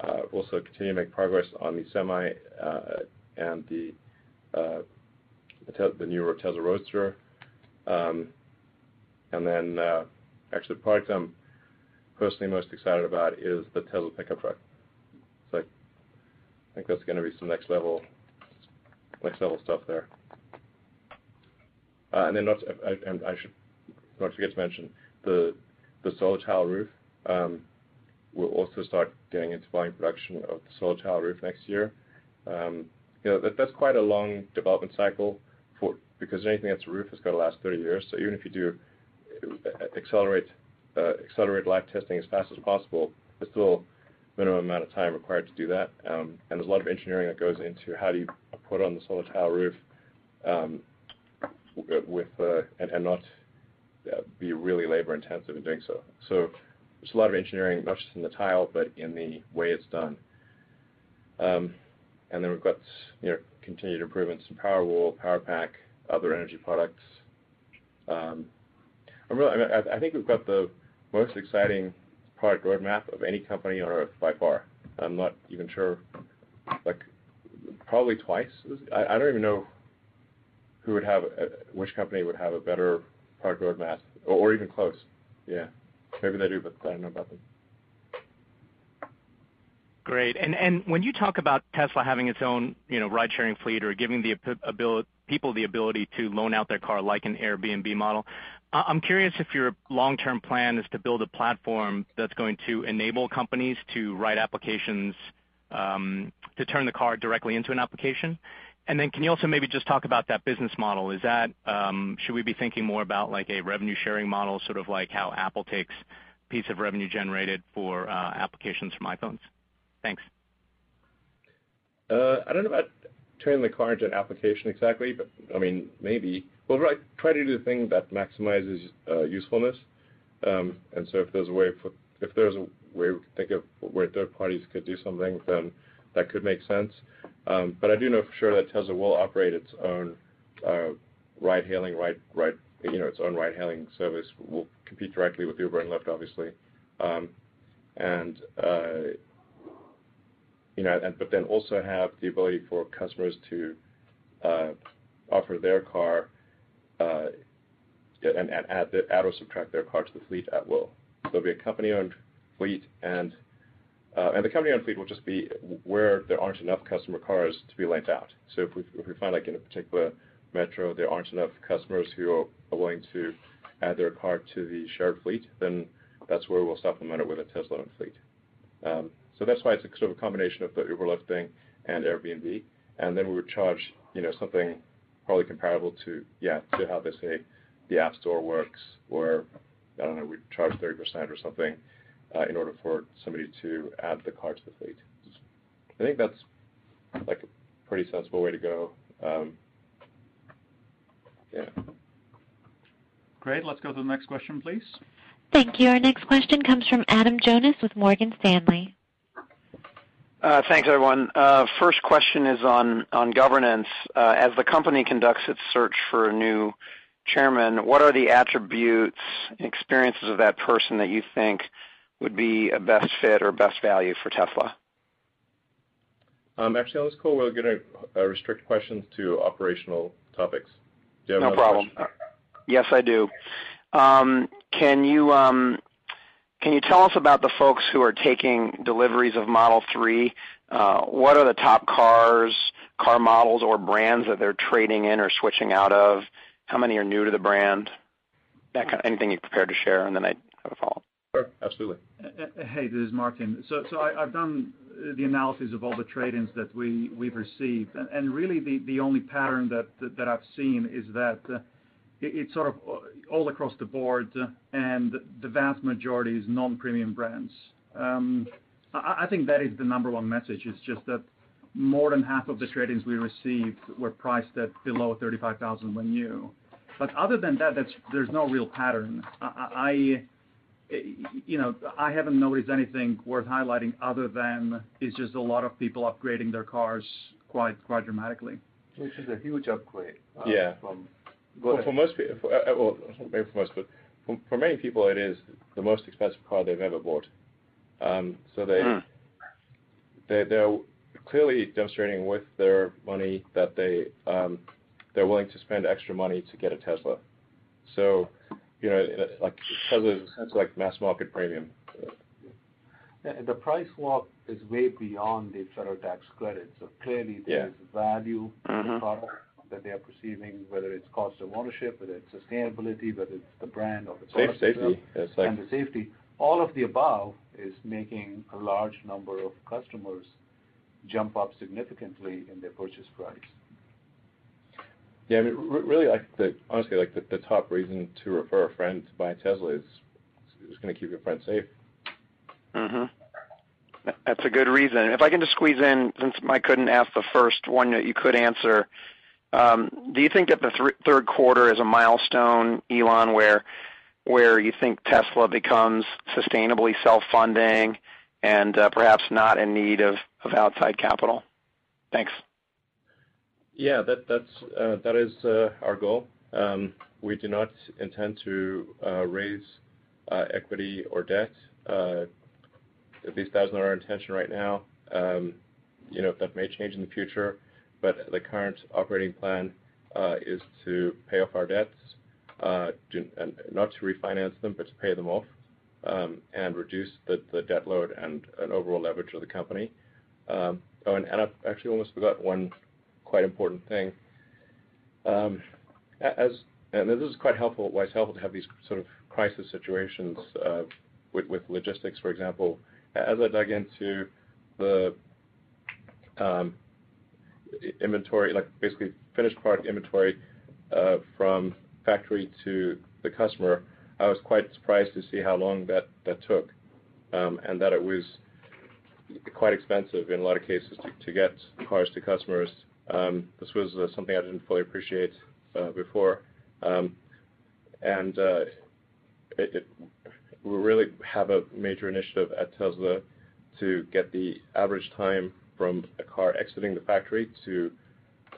Speaker 4: Uh, we'll also continue to make progress on the Semi uh, and the uh, newer Tesla Roadster. Um, actually, the product I'm personally most excited about is the Tesla pickup truck. So, I think that's going to be some next level stuff there. Uh, and then, uh, I should not forget to mention the solar tile roof. Um, we'll also start getting into volume production of the solar tile roof next year. Um, that's quite a long development cycle because anything that's a roof has got to last 30 years. Even if you do uh, accelerate life testing as fast as possible, there's still a minimum amount of time required to do that. Um, and There's a lot of engineering that goes into how do you put on the solar tile roof, uh, and not uh, be really labor intensive in doing so. So There's a lot of engineering, not just in the tile, but in the way it's done. Um, and then We've got continued improvements in Powerwall, Powerpack, other energy products. Um, I think we've got the most exciting product roadmap of any company on Earth by far. I'm not even sure, like probably twice. I don't even know who would have uh, which company would have a better product roadmap or even close. Yeah. Maybe they do, but I don't know about them.
Speaker 17: Great. and When you talk about Tesla having its own ride-sharing fleet or giving people the ability to loan out their car like an Airbnb model, I'm curious if your long-term plan is to build a platform that's going to enable companies to write applications um, to turn the car directly into an application. Can you also maybe just talk about that business model? Is that um, Should we be thinking more about like a revenue-sharing model, sort of like how Apple takes a piece of revenue generated for uh, applications from iPhones? Thanks.
Speaker 4: Uh, I don't know about turning the car into an application exactly, but I mean, maybe. We'll try to do the thing that maximizes uh, usefulness. Um, if there's a way we could think of where third parties could do something, then that could make sense. Um, but I do know for sure that Tesla will operate its own uh, ride-hailing, you know, its own ride-hailing service. will compete directly with Uber and Lyft, obviously. Um, and uh, You know, and but then also have the ability for customers to uh, offer their car and add or subtract their car to the fleet at will. There'll be a company-owned fleet and uh, and the company-owned fleet will just be where there aren't enough customer cars to be lent out. So if we, if we find, like, in a particular metro, there aren't enough customers who are willing to add their car to the shared fleet, then that's where we'll supplement it with a Tesla-owned fleet. Um, so that's why it's a sort of a combination of the Uber Lyft thing and Airbnb. And then we would charge, you know, something probably comparable to, yeah, to how they say the App Store works, or I don't know, we charge 30% or something uh, in order for somebody to add the car to the fleet. I think that's like a pretty sensible way to go. Um, yeah.
Speaker 1: Great. Let's go to the next question, please.
Speaker 10: Thank you. Our next question comes from Adam Jonas with Morgan Stanley.
Speaker 18: Uh, thanks, everyone. Uh, first question is on, on governance. Uh, as the company conducts its search for a new chairman, what are the attributes and experiences of that person that you think would be a best fit or best value for Tesla?
Speaker 4: Um, actually, on this call, we're going to uh, restrict questions to operational topics. no
Speaker 18: problem. Uh, yes, I do. Um, can you um, can you tell us about the folks who are taking deliveries of Model 3? Uh, what are the top cars, car models, or brands that they're trading in or switching out of? How many are new to the brand? That kind of, anything you're prepared to share, and then I have a follow-up.
Speaker 4: Sure. Absolutely. Uh,
Speaker 3: uh, hey, this is Martin. I've done uh, the analysis of all the trade-ins that we've received, and really the only pattern that I've seen is that it's sort of all across the board, and the vast majority is non-premium brands. Um, I think that is the number one message, is just that more than half of the trade-ins we received were priced at below 35,000 when new. Other than that, there's no real pattern. I I haven't noticed anything worth highlighting other than it's just a lot of people upgrading their cars quite dramatically.
Speaker 14: Which is a huge upgrade. Uh, yeah. Go uh, Well,
Speaker 4: maybe for most, but for many people, it is the most expensive car they've ever bought. Um, hmm. They're clearly demonstrating with their money that um, they're willing to spend extra money to get a Tesla you know, like, because it's like mass market premium.
Speaker 14: The price walk is way beyond the federal tax credit. So clearly- Yeah... there is value- Mm-hmm... in the mm-hmm. product that they are perceiving, whether it's cost of ownership, whether it's sustainability, whether it's the brand or the
Speaker 4: product. Safety. It's like-
Speaker 14: The safety. All of the above is making a large number of customers jump up significantly in their purchase price.
Speaker 4: Yeah, I mean, really, like the honestly, like the, the top reason to refer a friend to buy Tesla is is going to keep your friend safe.
Speaker 18: Mhm. That's a good reason. If I can just squeeze in, since I couldn't ask the first one that you could answer, um, do you think that the th- third quarter is a milestone, Elon, where where you think Tesla becomes sustainably self-funding and uh, perhaps not in need of, of outside capital? Thanks.
Speaker 4: Yeah, that uh, is uh, our goal. Um, we do not intend to uh, raise equity or debt. At least that is not our intention right now. Um, you know, that may change in the future, but the current operating plan is to pay off our debts, not to refinance them, but to pay them off, um, and reduce the debt load and overall leverage of the company. Oh, and I actually almost forgot one quite important thing. Um, as and this is quite helpful. Why it's helpful to have these sort of crisis situations uh, with, with logistics, for example. As I dug into the um, inventory, like basically finished product inventory uh, from factory to the customer, I was quite surprised to see how long that, that took um, and that it was quite expensive in a lot of cases to, to get cars to customers um, this was uh, something I didn't fully appreciate uh, before, um, and uh, it, it, we really have a major initiative at Tesla to get the average time from a car exiting the factory to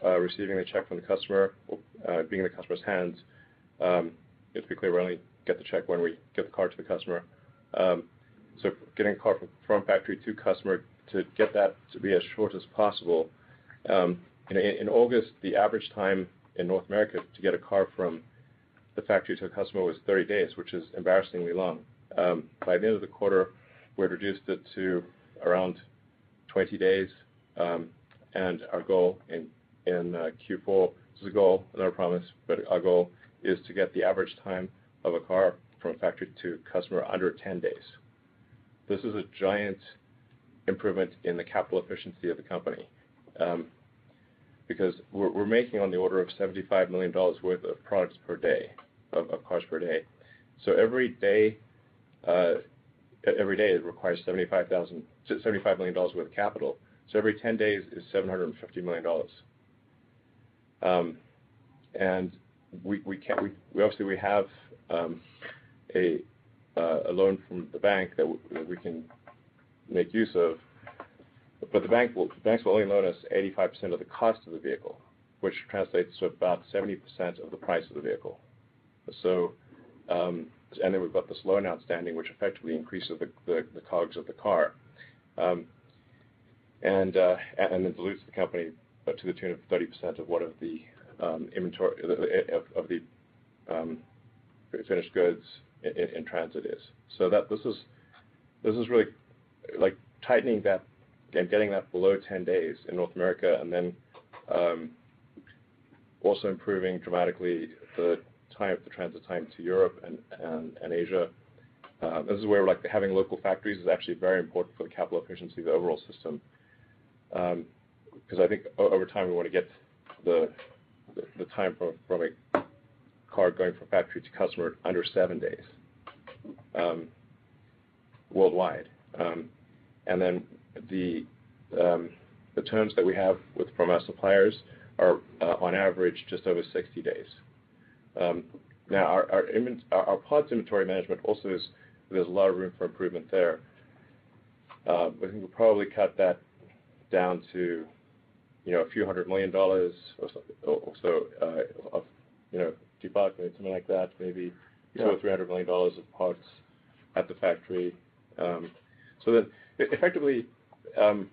Speaker 4: uh, receiving the check from the customer, or, uh, being in the customer's hands. Um, clear, we only get the check when we get the car to the customer. Um, so getting a car from, from factory to customer to get that to be as short as possible. Um, in August, the average time in North America to get a car from the factory to a customer was 30 days, which is embarrassingly long. Um, by the end of the quarter, we had reduced it to around 20 days. Um, our goal in uh, Q4, this is a goal, not a promise, but our goal is to get the average time of a car from factory to customer under 10 days. This is a giant improvement in the capital efficiency of the company. Um, because we're, making on the order of $75 million worth of products per day, of, cars per day. So every day, uh, every day it requires 75000 $75 million worth of capital. So every 10 days is $750 million. Um, and we, obviously we have um, uh, a, loan from the bank that we can make use of but The banks will only loan us 85% of the cost of the vehicle, which translates to about 70% of the price of the vehicle. Um, and then We've got this loan outstanding, which effectively increases the COGS of the car, um, uh, and then dilutes the company to the tune of 30% of what of the um, inventory of the finished goods in transit is. So This is really like tightening that and getting that below 10 days in North America, and then um, also improving dramatically the transit time to Europe and Asia. Um, this is where having local factories is actually very important for the capital efficiency of the overall system. Because um, I think over time, we want to get the time from a car going from factory to customer under seven days worldwide. Um, the terms that we have from our suppliers are uh, on average just over 60 days. Um, now our parts inventory management also is. There's a lot of room for improvement there. I uh, think we'll probably cut that down to, you know, a few hundred million dollars or so uh, of, you know, debottlenecking, something like that, maybe $200 million-$300 million of parts at the factory. Um, effectively, um,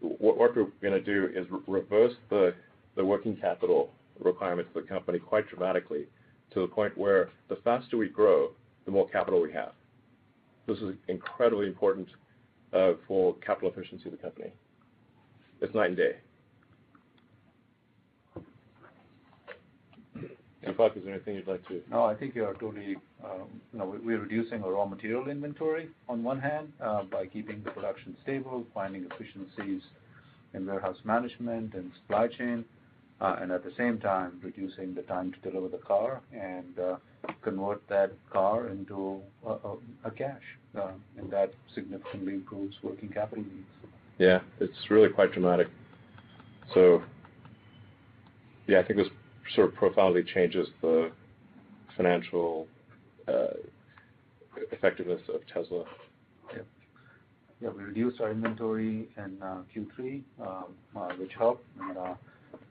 Speaker 4: what we're gonna do is reverse the working capital requirements of the company quite dramatically to the point where the faster we grow, the more capital we have. This is incredibly important uh, for capital efficiency of the company. It's night and day. Deepak, is there anything you'd like to?
Speaker 14: No, I think um, you are totally. We're reducing our raw material inventory on one hand uh, by keeping the production stable, finding efficiencies in warehouse management and supply chain, uh, and at the same time, reducing the time to deliver the car and uh, convert that car into a cash. That significantly improves working capital needs.
Speaker 4: Yeah. It's really quite dramatic. Yeah, I think sort of profoundly changes the financial uh, effectiveness of Tesla.
Speaker 14: Yeah. We reduced our inventory in uh, Q3, um, uh, which helped.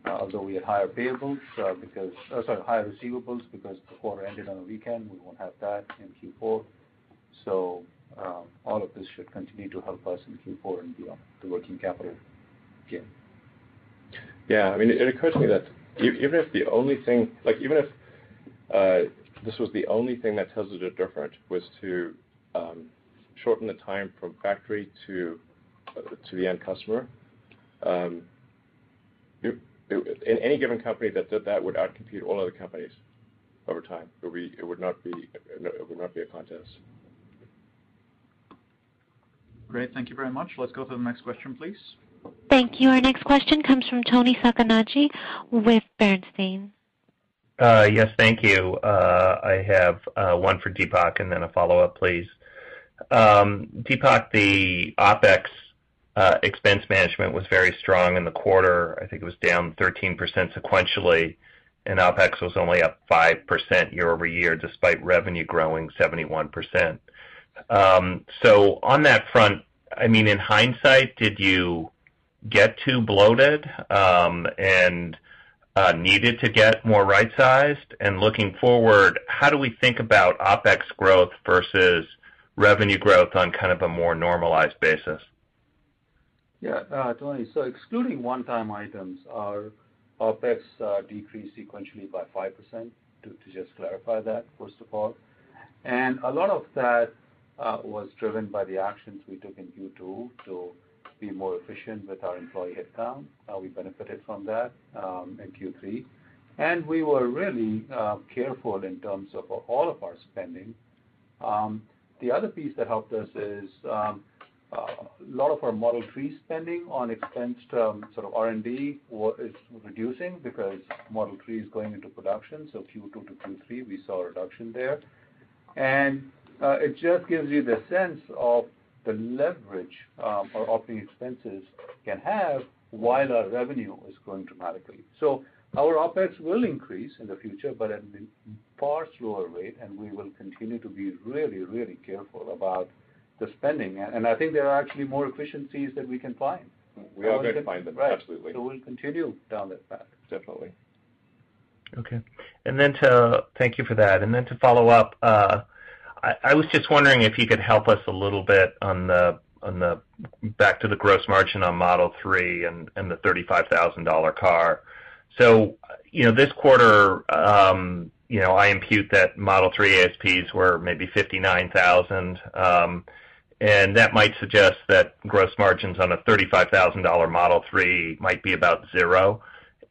Speaker 14: Although we had higher receivables because the quarter ended on a weekend, we won't have that in Q4. Um, all of this should continue to help us in Q4 and beyond, the working capital gain.
Speaker 4: Yeah. I mean, It occurs to me that even if the only thing, like even if uh, this was the only thing that Tesla did different was to um, shorten the time from factory to uh, to the end customer. Um, it, it, in any given company that did that would outcompete all other companies over time. It would, be, it would not be it would not be a contest.
Speaker 19: Great. Thank you very much. Let's go to the next question, please.
Speaker 10: Thank you. Our next question comes from Toni Sacconaghi with Bernstein.
Speaker 20: Uh, yes, thank you. Uh, I have uh, one for Deepak and then a follow-up, please. Um, Deepak, the OpEx expense management was very strong in the quarter. I think it was down 13% sequentially, and OpEx was only up 5% year-over-year, despite revenue growing 71%. Um, on that front, in hindsight, did you get too bloated um, and uh, needed to get more right-sized? And Looking forward, how do we think about OpEx growth versus revenue growth on kind of a more normalized basis?
Speaker 14: Yeah. Uh, Toni, So excluding one-time items, our OpEx uh, decreased sequentially by 5%, to just clarify that, first of all. and A lot of that was driven by the actions we took in Q2 to be more efficient with our employee headcount. Uh, we benefited from that um, in Q3. and We were really uh, careful in terms of all of our spending. Um, the other piece that helped us is um, uh, a lot of our Model 3 spending on expensed sort of R&D is reducing because Model 3 is going into production. So Q2 to Q3, we saw a reduction there. and It just gives you the sense of the leverage um, our operating expenses can have while our revenue is growing dramatically. Our OpEx will increase in the future, but at a far slower rate, and we will continue to be really, really careful about the spending. I think there are actually more efficiencies that we can find.
Speaker 4: We are going to find them, absolutely.
Speaker 14: Right. We'll continue down that path.
Speaker 4: Definitely.
Speaker 20: Okay. Thank you for that. To follow up, uh, I was just wondering if you could help us a little bit on the back to the gross margin on Model 3 and the $35,000 car. you know, This quarter, um, you know, I impute that Model 3 ASPs were maybe $59,000, um, and that might suggest that gross margins on a $35,000 Model 3 might be about zero.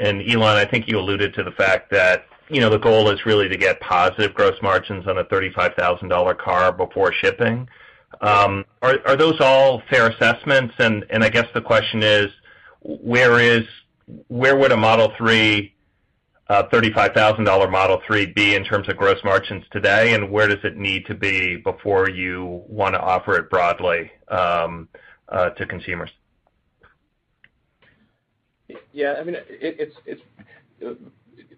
Speaker 20: Elon, I think you alluded to the fact that you know, the goal is really to get positive gross margins on a $35,000 car before shipping. Um, are those all fair assessments? I guess the question is, where would a Model 3, uh, $35,000 Model 3 be in terms of gross margins today, and where does it need to be before you wanna offer it broadly um, uh, to consumers? Yeah, I mean,
Speaker 4: it's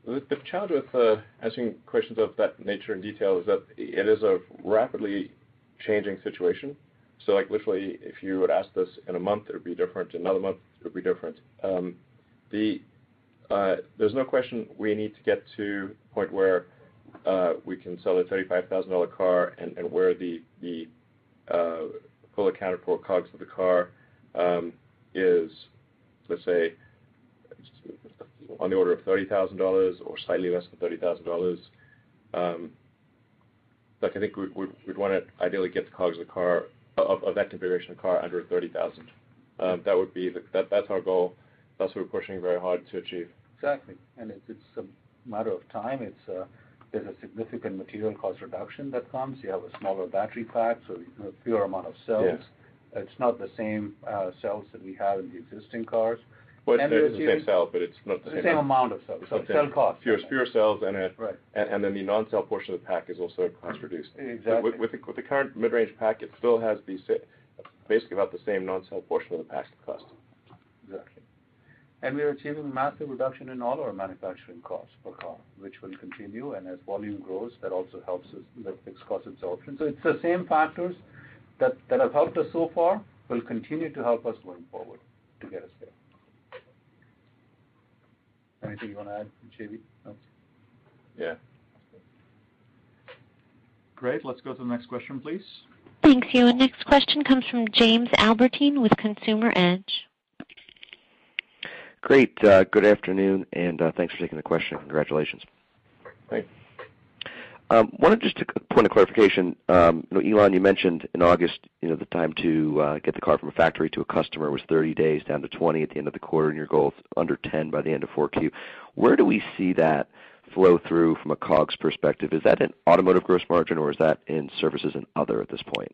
Speaker 4: the challenge with uh, answering questions of that nature in detail is that it is a rapidly changing situation. So like literally, if you would ask this in a month, it would be different. Another month, it would be different. Um, the uh, there's no question we need to get to the point where uh, we can sell a $35,000 car and, and where the, the uh, full accounted for cogs of the car um, is, let's say, on the order of $30,000 or slightly less than $30,000. Like, um, I think we'd wanna ideally get the COGS of that configuration of car under $30,000. Um, that would be that. That's our goal. That's what we're pushing very hard to achieve.
Speaker 14: Exactly. and It's a matter of time. Uh, there's a significant material cost reduction that comes. You have a smaller battery pack, so fewer amount of cells. Yeah. It's not the same uh, cells that we have in the existing cars.
Speaker 4: Well, it's the same cell, but it's not the same. The same
Speaker 14: amount of cells. So cell cost.
Speaker 4: Fewer cells and a- Right. The non-cell portion of the pack is also cost reduced.
Speaker 14: Exactly.
Speaker 4: With the current mid-range pack, it still has the basically about the same non-cell portion of the pack cost.
Speaker 14: Exactly. We are achieving massive reduction in all our manufacturing costs per car, which will continue, and as volume grows, that also helps us with fixed cost absorption. So It's the same factors that have helped us so far will continue to help us going forward to get us there. Anything you want to add, JB? No. Yeah.
Speaker 19: Great. Let's go to the next question, please.
Speaker 10: Thanks, you. next question comes from James Albertine with Consumer Edge.
Speaker 21: Great. Uh, good afternoon, and uh, thanks for taking the question. Congratulations. Thanks. Um, wanted just a point of clarification. Um, Elon, you mentioned in August, you know, the time to uh, get the car from a factory to a customer was 30 days down to 20 at the end of the quarter, and your goal is under 10 by the end of 4Q. Where do we see that flow through from a COGS perspective? Is that an automotive gross margin, or is that in services and other at this point?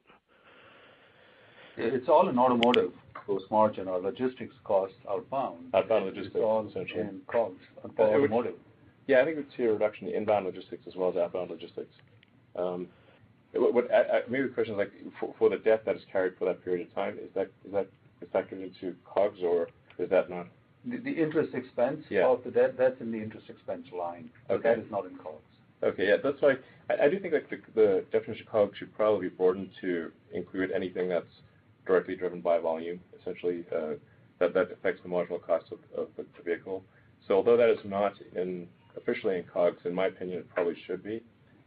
Speaker 14: It's all in automotive gross margin. Our logistics costs outbound.
Speaker 4: Outbound logistics. It's all in COGS
Speaker 14: automotive.
Speaker 4: Yeah, I think we'd see a reduction in inbound logistics as well as outbound logistics. Um, what, I, maybe the question is like, for, for the debt that is carried for that period of time, is that is that is going into COGS or is that not?
Speaker 14: The, the interest expense yeah. of the debt, that's in the interest expense line. Okay. That is not in COGS.
Speaker 4: Okay. Yeah, that's why I, I do think like the, the definition of COGS should probably be broadened to include anything that's directly driven by volume, essentially, uh, that that affects the marginal cost of, of the vehicle. So Although that is not in officially in COGS, in my opinion, it probably should be,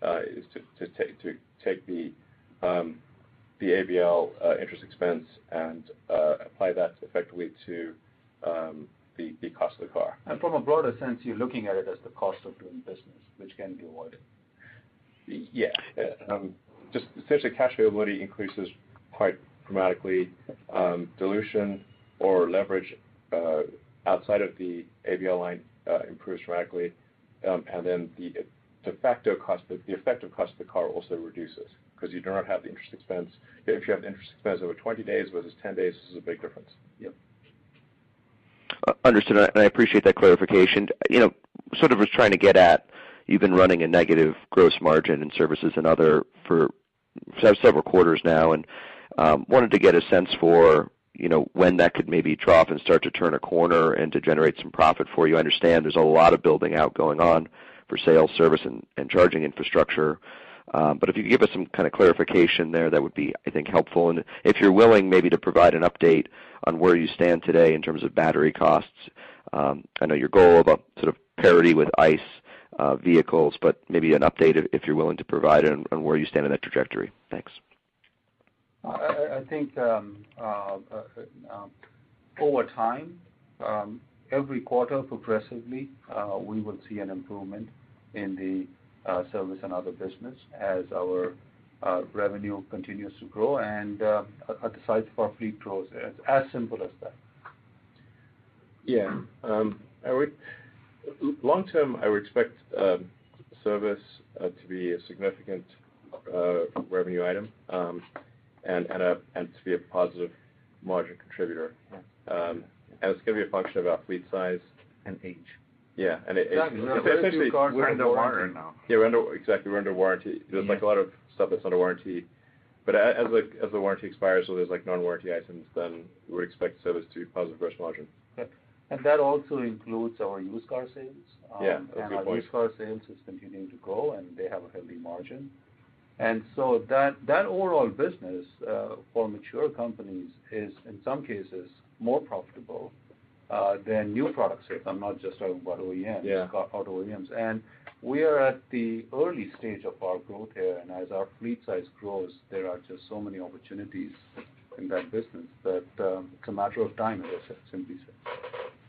Speaker 4: uh, is to take the um, ABL uh, interest expense and uh, apply that effectively to um, the cost of the car.
Speaker 14: From a broader sense, you're looking at it as the cost of doing business, which can be avoided.
Speaker 4: Yeah. Um, just essentially cash availability increases quite dramatically. Dilution or leverage outside of the ABL line improves dramatically. Um, the effective cost of the car also reduces because you do not have the interest expense. If you have interest expense over 20 days versus 10 days, this is a big difference.
Speaker 14: Yep.
Speaker 21: Uh, understood. I appreciate that clarification. Sort of was trying to get at, you've been running a negative gross margin in services and other for several quarters now, and um, wanted to get a sense for when that could maybe trough and start to turn a corner and to generate some profit for you. I understand there's a lot of building out going on for sales, service, and charging infrastructure. Um, if you could give us some kind of clarification there, that would be, I think, helpful. If you're willing, maybe to provide an update on where you stand today in terms of battery costs. Um, I know your goal of sort of parity with ICE uh, vehicles, but maybe an update, if you're willing to provide, on where you stand in that trajectory. Thanks.
Speaker 14: I think um, uh, uh, uh, over time, um, every quarter progressively, we will see an improvement in the service and other business as our revenue continues to grow and the size of our fleet grows. It's as simple as that.
Speaker 4: Yeah. Um, long term, I would expect service to be a significant revenue item and to be a positive margin contributor. Yeah. Um, it's going to be a function of our fleet size. Age. Yeah. Age. Exactly. Essentially,
Speaker 22: we're under warranty now.
Speaker 4: Yeah, exactly. We're under warranty. There's like a lot of stuff that's under warranty. but As the warranty expires so there's non-warranty items, then we would expect service to be positive gross margin.
Speaker 14: That also includes our used car sales.
Speaker 4: Yeah,
Speaker 14: that's
Speaker 4: a
Speaker 14: um,
Speaker 4: good
Speaker 14: point.
Speaker 4: Our
Speaker 14: used car sales is continuing to grow, and they have a healthy margin. That overall business uh, for mature companies is, in some cases, more profitable uh, than new product sales. I'm not just talking about OEMs. Yeah. Auto OEMs. We are at the early stage of our growth here, and as our fleet size grows, there are just so many opportunities in that business that um, it's a matter of time, as I simply
Speaker 4: said.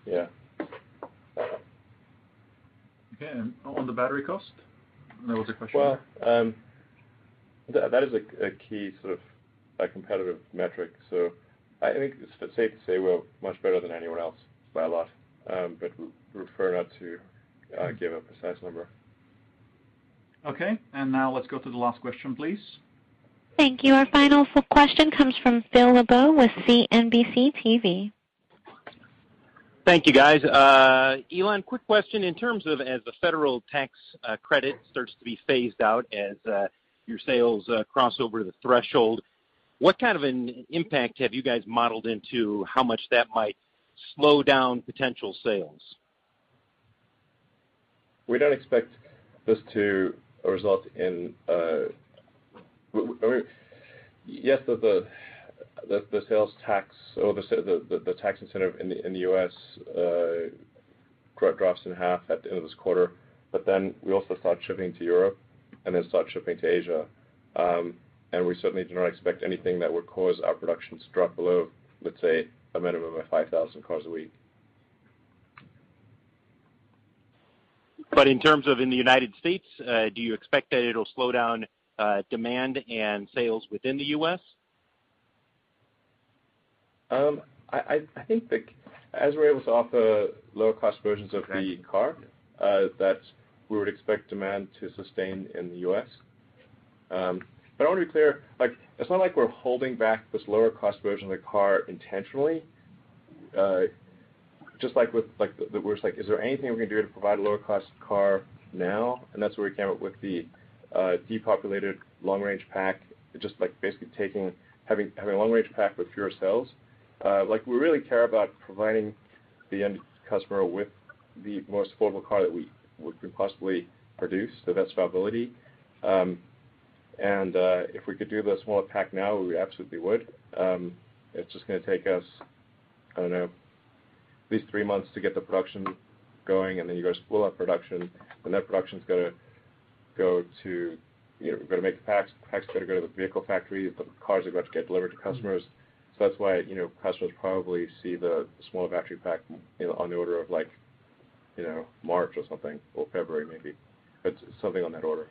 Speaker 19: Yeah. Okay. On
Speaker 4: the battery cost? There was a question. Well, um, that is a key sort of competitive metric. So I think it's safe to say we're much better than anyone else by a lot. Um, but Prefer not to uh, give a precise number.
Speaker 19: Okay. And Now let's go to the last question, please.
Speaker 10: Thank you. Our final question comes from Phil LeBeau with CNBC-TV.
Speaker 23: Thank you, guys. Uh, Elon, quick question. In terms of as the federal tax uh, credit starts to be phased out as your sales uh, cross over the threshold. What kind of an impact have you guys modeled into how much that might slow down potential sales?
Speaker 4: We don't expect this to result in. Uh, yes, the the sales tax or the the tax incentive in the U.S. Uh, drops in half at the end of this quarter, but then we also start shipping to Europe and then start shipping to Asia. Um, and we certainly do not expect anything that would cause our production to drop below, let's say, a minimum of 5,000 cars a week.
Speaker 23: But in terms of in the United States, uh, do you expect that it'll slow down uh, demand and sales within the U.S.?
Speaker 4: Um, I, think that as we're able to offer lower cost versions of the car, uh, that we would expect demand to sustain in the U.S. Um, I want to be clear, it's not like we're holding back this lower cost version of the car intentionally. Uh, just like with we're like, is there anything we can do to provide a lower cost car now? That's where we came up with the uh, depopulated long range pack, just like basically having a long range pack with fewer cells. Uh, we really care about providing the end customer with the most affordable car that we we could possibly produce, the best probability. Um, and uh, if we could do the smaller pack now, we absolutely would. Um, it's just going to take us, I don't know, at least three months to get the production going, and then you got to spool up production, and that production's got to go to, you know, we've got to make the packs, packs got to go to the vehicle factory, the cars are going to get delivered to customers. Mm-hmm. So that's why, you know, customers probably see the smaller battery pack you know, on the order of like you know, March or something, or February maybe. but something on that order.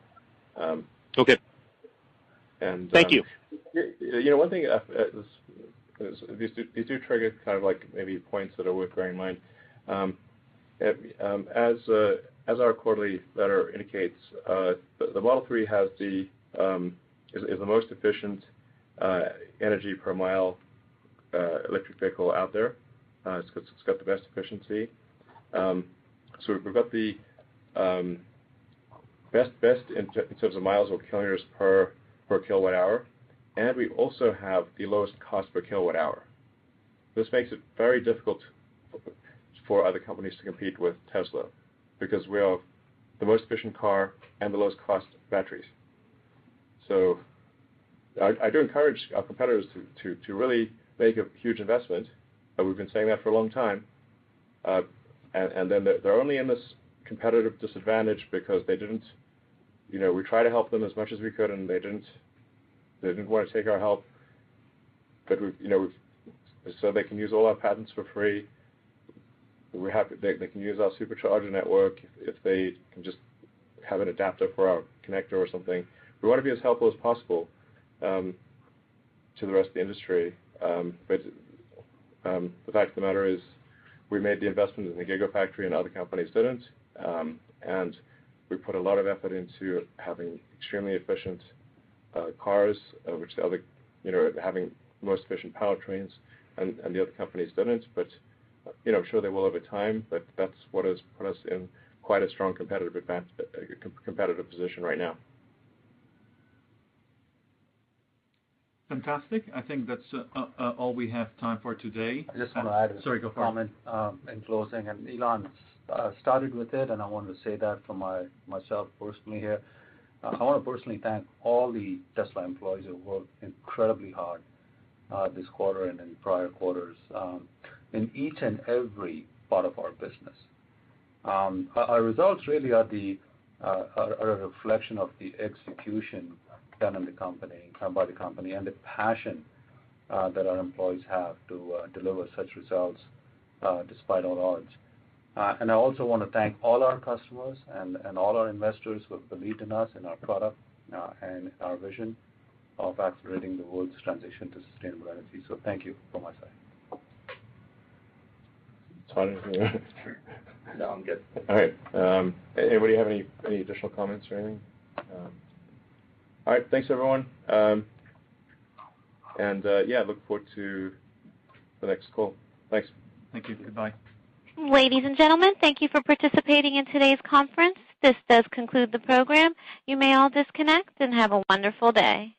Speaker 4: Um,
Speaker 23: okay. And, Thank um, you.
Speaker 4: You know, one thing, uh, uh, these do trigger kind of like maybe points that are worth bearing in mind. Um, eh, uh, as our quarterly letter indicates, the Model 3 is the most efficient energy per mile electric vehicle out there. It's got the best efficiency. We've got the um, best in terms of miles or kilometers per kilowatt hour, and we also have the lowest cost per kilowatt hour. This makes it very difficult for other companies to compete with Tesla because we have the most efficient car and the lowest cost batteries. I do encourage our competitors to really make a huge investment, we've been saying that for a long time, uh, and then they're, they're only in this competitive disadvantage because they didn't, you know, we try to help them as much as we could, and they didn't, they didn't want to take our help. But we, you know, we've, so they can use all our patents for free. we have they, they can use our supercharger network if, if they can just have an adapter for our connector or something. We want to be as helpful as possible um, to the rest of the industry. Um, but um, the fact of the matter is, we made the investment in the Gigafactory and other companies didn't. Um, and we put a lot of effort into having extremely efficient uh, cars, uh, which the other, you know, having most efficient powertrains and the other companies didn't. But You know, I'm sure they will over time, but that's what has put us in quite a strong competitive uh, competitive position right now.
Speaker 19: Fantastic. I think that's uh, uh, uh, all we have time for today.
Speaker 14: I just want to add. Sorry, go for it. Comment um, in closing, and Elon started with it, and I want to say that for myself personally here. I want to personally thank all the Tesla employees who worked incredibly hard this quarter and in prior quarters um, in each and every part of our business. Um, our results really are a reflection of the execution done in the company, uh, by the company, and the passion uh, that our employees have to uh, deliver such results despite all odds. I also want to thank all our customers and all our investors who have believed in us and our product and our vision of accelerating the world's transition to sustainable energy. Thank you from my side. Todd? No,
Speaker 4: I'm good. All right. Um, anybody have any additional comments or anything? Um, all right. Thanks, everyone. Um, and uh, Yeah, look forward to the next call. Thanks.
Speaker 19: Thank you. Goodbye.
Speaker 10: Ladies and gentlemen, thank you for participating in today's conference. This does conclude the program. You may all disconnect, and have a wonderful day.